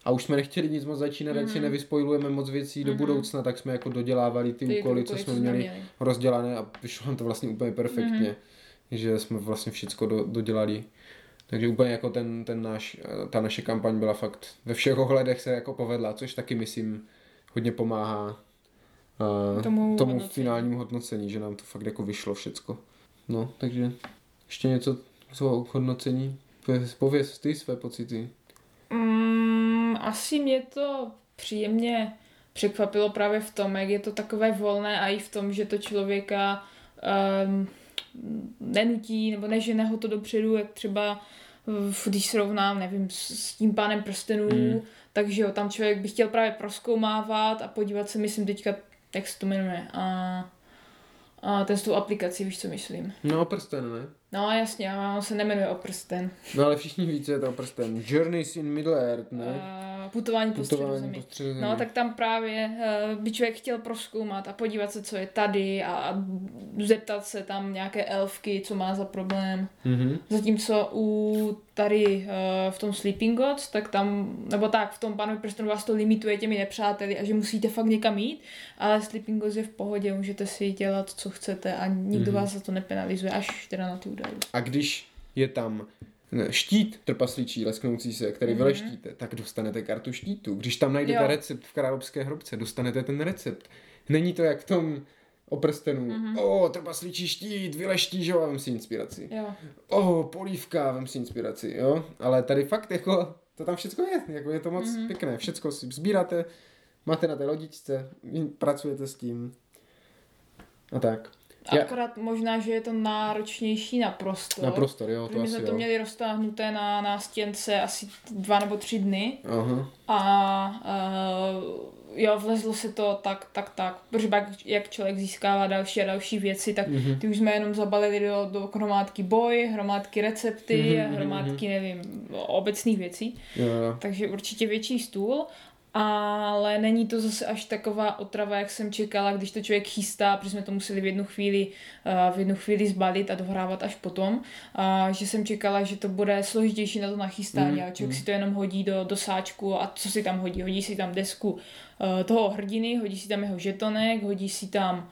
a už jsme nechtěli nic moc začínat, ať si Mhm. nevyspoilujeme moc věcí do Mhm. budoucna, tak jsme jako dodělávali ty, Ty úkoly, co jsme měli rozdělané a vyšlo nám to vlastně úplně perfektně, Mhm. že jsme vlastně všecko do, dodělali. Takže úplně jako ten, ten náš, ta naše kampaň byla fakt ve všech ohledech se jako povedla, což taky myslím hodně pomáhá uh, Tomu tomu hodnocení. finálnímu hodnocení, že nám to fakt jako vyšlo všecko. No, takže ještě něco toho hodnocení? Pověz ty své pocity. Mm, asi mě to příjemně překvapilo právě v tom, jak je to takové volné a i v tom, že to člověka um, nenutí nebo nežene ho to dopředu, jak třeba v- když srovnám, nevím, s, tím pánem prstenů, Mm. takže jo, tam člověk by chtěl právě proskoumávat a podívat se, myslím teďka, jak se to jmenuje, a A je s tou aplikací, víš, co myslím. No, prsten, ne? No jasně, ale on se nemenuje o prsten. No ale všichni ví, co je to prsten. Journeys in Middle Earth, ne? Uh, putování po Putování středozemi. po středozemi. No tak tam právě uh, by člověk chtěl proskoumat a podívat se, co je tady a, a zeptat se tam nějaké elfky, co má za problém. Mhm. Zatímco u tady uh, v tom Sleeping Gods, tak tam, nebo tak, v tom panu prstenu vás to limituje těmi nepřáteli a že musíte fakt někam jít, ale Sleeping Gods je v pohodě, můžete si dělat, co chcete a nikdo Mhm. vás za to nepenalizuje, až teda na ty údaje. A když je tam ne, štít trpasličí lesknoucí se, který Mhm. vyleštíte, tak dostanete kartu štítu. Když tam najdete Jo. recept v královské hrobce, dostanete ten recept. Není to jak v tom o prstenu. Mhm. O, trpasličí štít, vyleští, že jo, a vem si inspiraci. Jo. O, polívka, vem si inspiraci, jo. Ale tady fakt jako, to tam všechno je, jako je to moc Mhm. pěkné. Všecko si sbíráte, máte na té lodičce, pracujete s tím. A tak. Akorát možná, že je to náročnější na prostor. Na prostor, jo, to my asi jsme to jo. měli roztáhnuté na nástěnce asi dva nebo tři dny Aha. a uh, jo, vlezlo se to tak, tak, tak, protože pak jak člověk získává další a další věci, tak Mhm. ty už jsme jenom zabalili do, do hromádky boj, hromádky recepty, Mhm, mhm, hromádky, nevím, obecných věcí, Jo, jo. takže určitě větší stůl, ale není to zase až taková otrava, jak jsem čekala, když to člověk chystá, protože jsme to museli v jednu chvíli, eh, v jednu chvíli zbalit a dohrávat až potom, a že jsem čekala, že to bude složitější na to nachystání, Mm, ale člověk mm. si to jenom hodí do, do sáčku a co si tam hodí? Hodí si tam desku eh, toho hrdiny, hodí si tam jeho žetonek, hodí si tam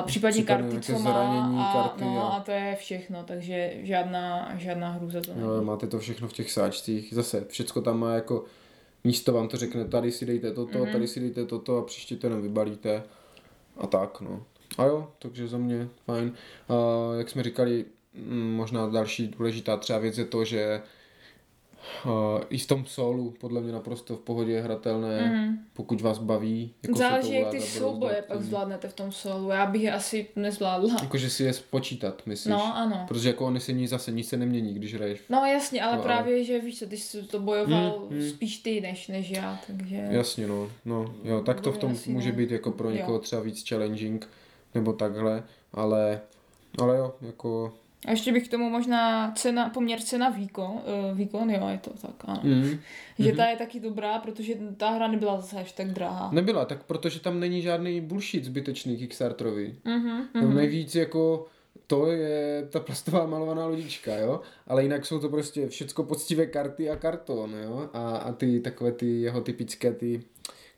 Uh, případně karty, co má zranění, a, karty, no, jo. a to je všechno, takže žádná, žádná hrůza to není. Jo, máte to všechno v těch sáčcích. Zase, všecko tam má jako místo vám to řekne, tady si dejte toto, Mhm. mm-hmm. tady si dejte toto a příště to jenom vybalíte. A tak, no. A jo, takže za mě fajn. A jak jsme říkali, možná další důležitá třeba věc je to, že i v tom solu podle mě naprosto v pohodě je hratelné, Mhm. pokud vás baví. Jako Záleží, jak ty souboje pak zvládnete v tom solu. Já bych je asi nezvládla. Jakože si je spočítat, myslíš? No, ano. Protože jako oni se ní zase nic se nemění, když hraješ. No jasně, ale No, právě, že víš co, ty jsi to bojoval Hmm, hmm. spíš ty než, než já, takže... Jasně, no. no jo, tak to v tom Asi může ne. být jako pro Jo. někoho třeba víc challenging, nebo takhle, ale, ale jo, jako... A ještě bych k tomu možná cena, poměr cena výkon, uh, výkon, jo, je to tak, ano. Mm. Že ta je taky dobrá, protože ta hra nebyla zase až tak drahá. Nebyla, tak protože tam není žádný bullshit zbytečný Kickstarterový. Mhm, Mm. mhm. Nejvíc jako to je ta plastová malovaná lodička, jo? Ale jinak jsou to prostě všecko poctivé karty a karton, jo? A, a ty takové ty jeho typické ty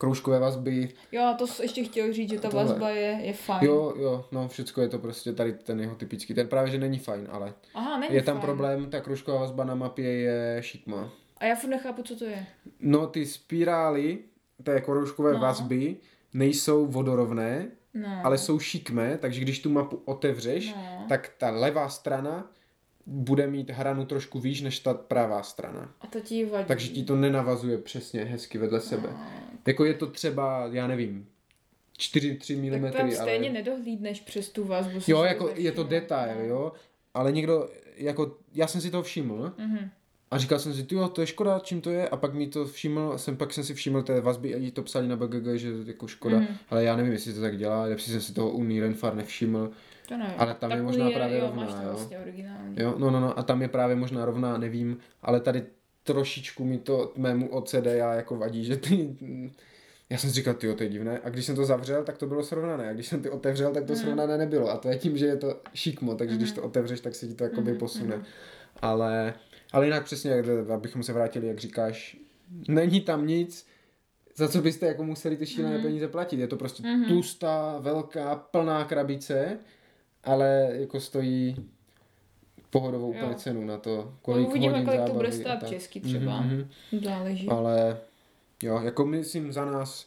kroužkové vazby, Jo, a to jsi ještě chtěl říct, že ta Tohle. vazba je, je fajn. Jo, jo, no všecko je to prostě tady ten jeho typický. Ten právě, že není fajn, ale Aha, není je tam fajn. problém, ta kroužková vazba na mapě je šikma. A já furt nechápu, co to je. No ty spirály, té kroužkové no. vazby, nejsou vodorovné, No. ale jsou šikmé, takže když tu mapu otevřeš, No. tak ta levá strana bude mít hranu trošku výš než ta pravá strana. A to ti vadí. Takže ti to nenavazuje přesně hezky vedle sebe. No. Jako je to třeba, já nevím, 4-3 mm, Tak tam ale... stejně nedohlídneš přes tu vazbu. Jo, to jako je to detail, No. jo, ale někdo, jako, já jsem si toho všiml Mhm. a říkal jsem si, jo, to je škoda, čím to je, a pak mi to všiml, jsem, pak jsem si všiml té vazby a jí to psali na BGG, že jako škoda, Mhm. ale já nevím, jestli to tak dělá, jestli jsem si toho Uní Renfar nevšiml, To nevím. Ale tam je Tak možná Unie, právě jo, rovná, máš to jo. vlastně originální. jo, no, no, no, a tam je právě možná rovná, nevím, ale tady trošičku mi to mému OCD já jako vadí, že ty, já jsem si říkal, ty to je divné, a když jsem to zavřel, tak to bylo srovnané, a když jsem to otevřel, tak to Mhm. srovnané nebylo, a to je tím, že je to šikmo, takže když to otevřeš, tak se ti to jakoby Mhm, posune, mhm. ale, ale jinak přesně, abychom se vrátili, jak říkáš, není tam nic, za co byste jako museli ty šílené Mhm. peníze platit. Je to prostě Mhm. tlustá, velká, plná krabice, ale jako stojí pohodovou úplně cenu na to, No, kolik uvidíme, hodin kolik to bude stát česky třeba. Mhm, mhm. Záleží. Ale jo, jako myslím za nás,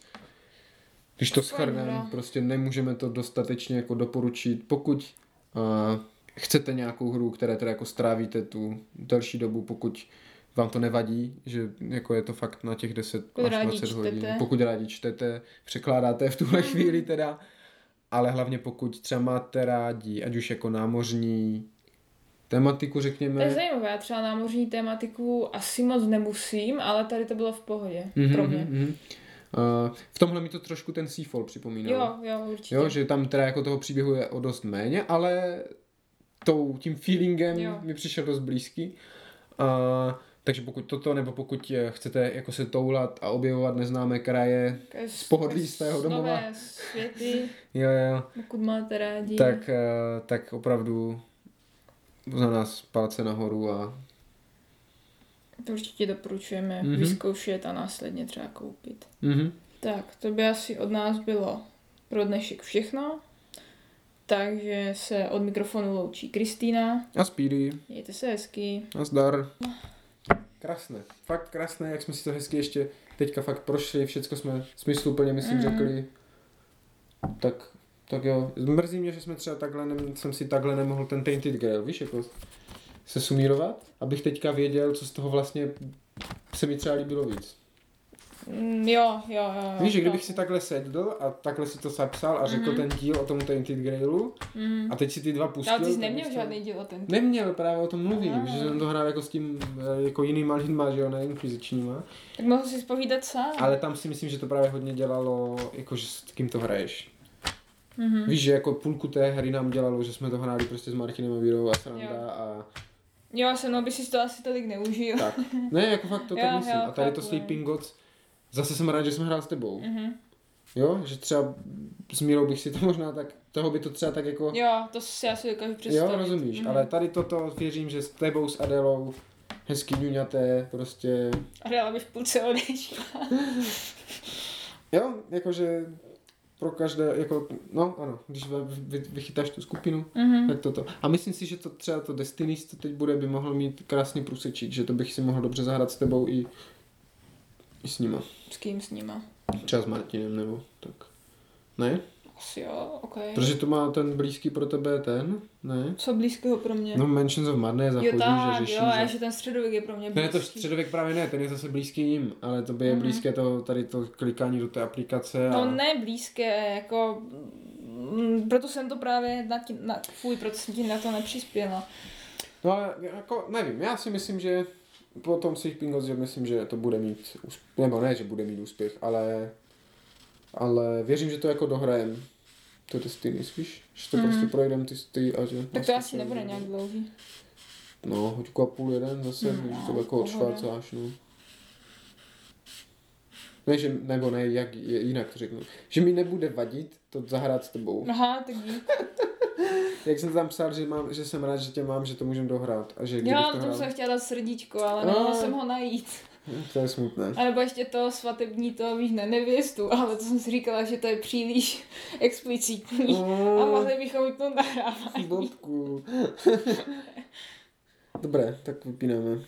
když to schrneme, prostě nemůžeme to dostatečně jako doporučit. Pokud uh, chcete nějakou hru, které teda jako strávíte tu delší dobu, pokud vám to nevadí, že jako je to fakt na těch 10 Pokud až rádi 20 hodin. čtete. Pokud rádi čtete, překládáte v tuhle chvíli teda, ale hlavně pokud třeba máte rádi, ať už jako námořní tematiku, To je řekněme, zajímavé, já třeba námořní tématiku asi moc nemusím, ale tady to bylo v pohodě Mhm, pro mě. mhm, mhm. Uh, v tomhle mi to trošku ten Seafall připomínal. Jo, jo, určitě. Jo, že tam teda jako toho příběhu je o dost méně, ale tou, tím feelingem Jo. mi přišel dost blízký. Uh, takže pokud toto, nebo pokud chcete jako se toulat a objevovat neznámé kraje, Také z pohodlí svého domova. Nové světy, [laughs] jo, jo, pokud máte rádi. tak, eh, tak opravdu za nás palce nahoru a To určitě doporučujeme Mhm. mm-hmm. vyzkoušet a následně třeba koupit. mhm. Tak, to by asi od nás bylo pro dnešek všechno. Takže se od mikrofonu loučí Kristýna. a Speedy. Mějte se hezky. A zdar. Krásné. Fakt krásné, jak jsme si to hezky ještě teďka fakt prošli, všecko jsme smysluplně, myslím, Mhm. řekli. Tak, tak jo. Mrzí mě, že jsme třeba takhle, nem, jsem si takhle nemohl ten Tainted Grail, víš, jako se sumírovat, abych teďka věděl, co z toho vlastně se mi třeba líbilo víc. Mm, jo, jo, jo. Víš, že kdybych si takhle sedl a takhle si to zapsal a řekl Mhm. ten díl o tom Tainted Grailu Mm. a teď si ty dva pustil. Ale ty jsi neměl to- žádný díl o ten. Neměl, právě o tom mluvím, Aha. že jsem to hrál jako s tím, eh, jako jinýma lidma, že jo, ne inkvizičníma. Tak mohl si spovídat sám. Ale tam si myslím, že to právě hodně dělalo, jako že s kým to hraješ. Mhm. Víš, že jako půlku té hry nám dělalo, že jsme to hráli prostě s Martinem a Vírou a Sranda Jo. a Jo, se mnou by si to asi tolik neužil. tak. Ne, jako fakt to [laughs] tak myslím. jo, a tady to Sleeping Gods, zase jsem rád, že jsme hrál s tebou. Mhm. Jo, že třeba s Mírou bych si to možná tak, toho by to třeba tak jako... Jo, to si asi dokážu představit. Jo, rozumíš, Mhm. ale tady toto věřím, že s tebou, s Adelou, hezky ňuňaté, prostě... A dala bych v půlce odešla. [laughs] Jo, jakože pro každé, jako, no ano, když vy, vy, vychytáš tu skupinu, Mhm. tak toto. A myslím si, že to třeba to Destiny, co teď bude, by mohl mít krásný průsečík, že to bych si mohl dobře zahrát s tebou i, i s nima. S kým s nima? Třeba s Martinem, nebo tak. Ne? Asi jo, ok. Protože to má ten blízký pro tebe ten, ne? Co blízkého pro mě? No Mansions of Madness a jo, chodíš a tak, řešíš. jo, a že... že ten středověk je pro mě Ne, to blízký. středověk právě ne, ten je zase blízký jim, ale to by je Mhm. blízké to, tady to klikání do té aplikace. No a... ne blízké, jako... mm, Proto jsem to právě na, tí, na fuj, proto jsem ti na to nepřispěla. No ale jako nevím, já si myslím, že po tom Sleeping že myslím, že to bude mít úspěch, nebo ne, že bude mít úspěch, ale ale věřím, že to jako dohrajem. To Destiny, víš? Že to Mhm. prostě projdem ty, ty a že... Tak to asi nebude nějak dlouhý. No, hoďku a půl jeden zase, Hmm, když to no, jako pohoda. odšvácáš, no. Ne, že, nebo ne, jak je, jinak to řeknu. Že mi nebude vadit to zahrát s tebou. Aha, tak. [laughs] Jak jsem tam psal, že, mám, že jsem rád, že tě mám, že to můžeme dohrát. A že Jo, to jsem chtěla srdíčko, ale No. nemohla jsem ho najít. To je smutné. A nebo ještě to svatební, to víš, ne, nevěstu, ale to jsem si říkala, že to je příliš [laughs] explicitní. A mohli bychom vypnout nahrávání. Bobku. [laughs] Dobré, tak vypínáme.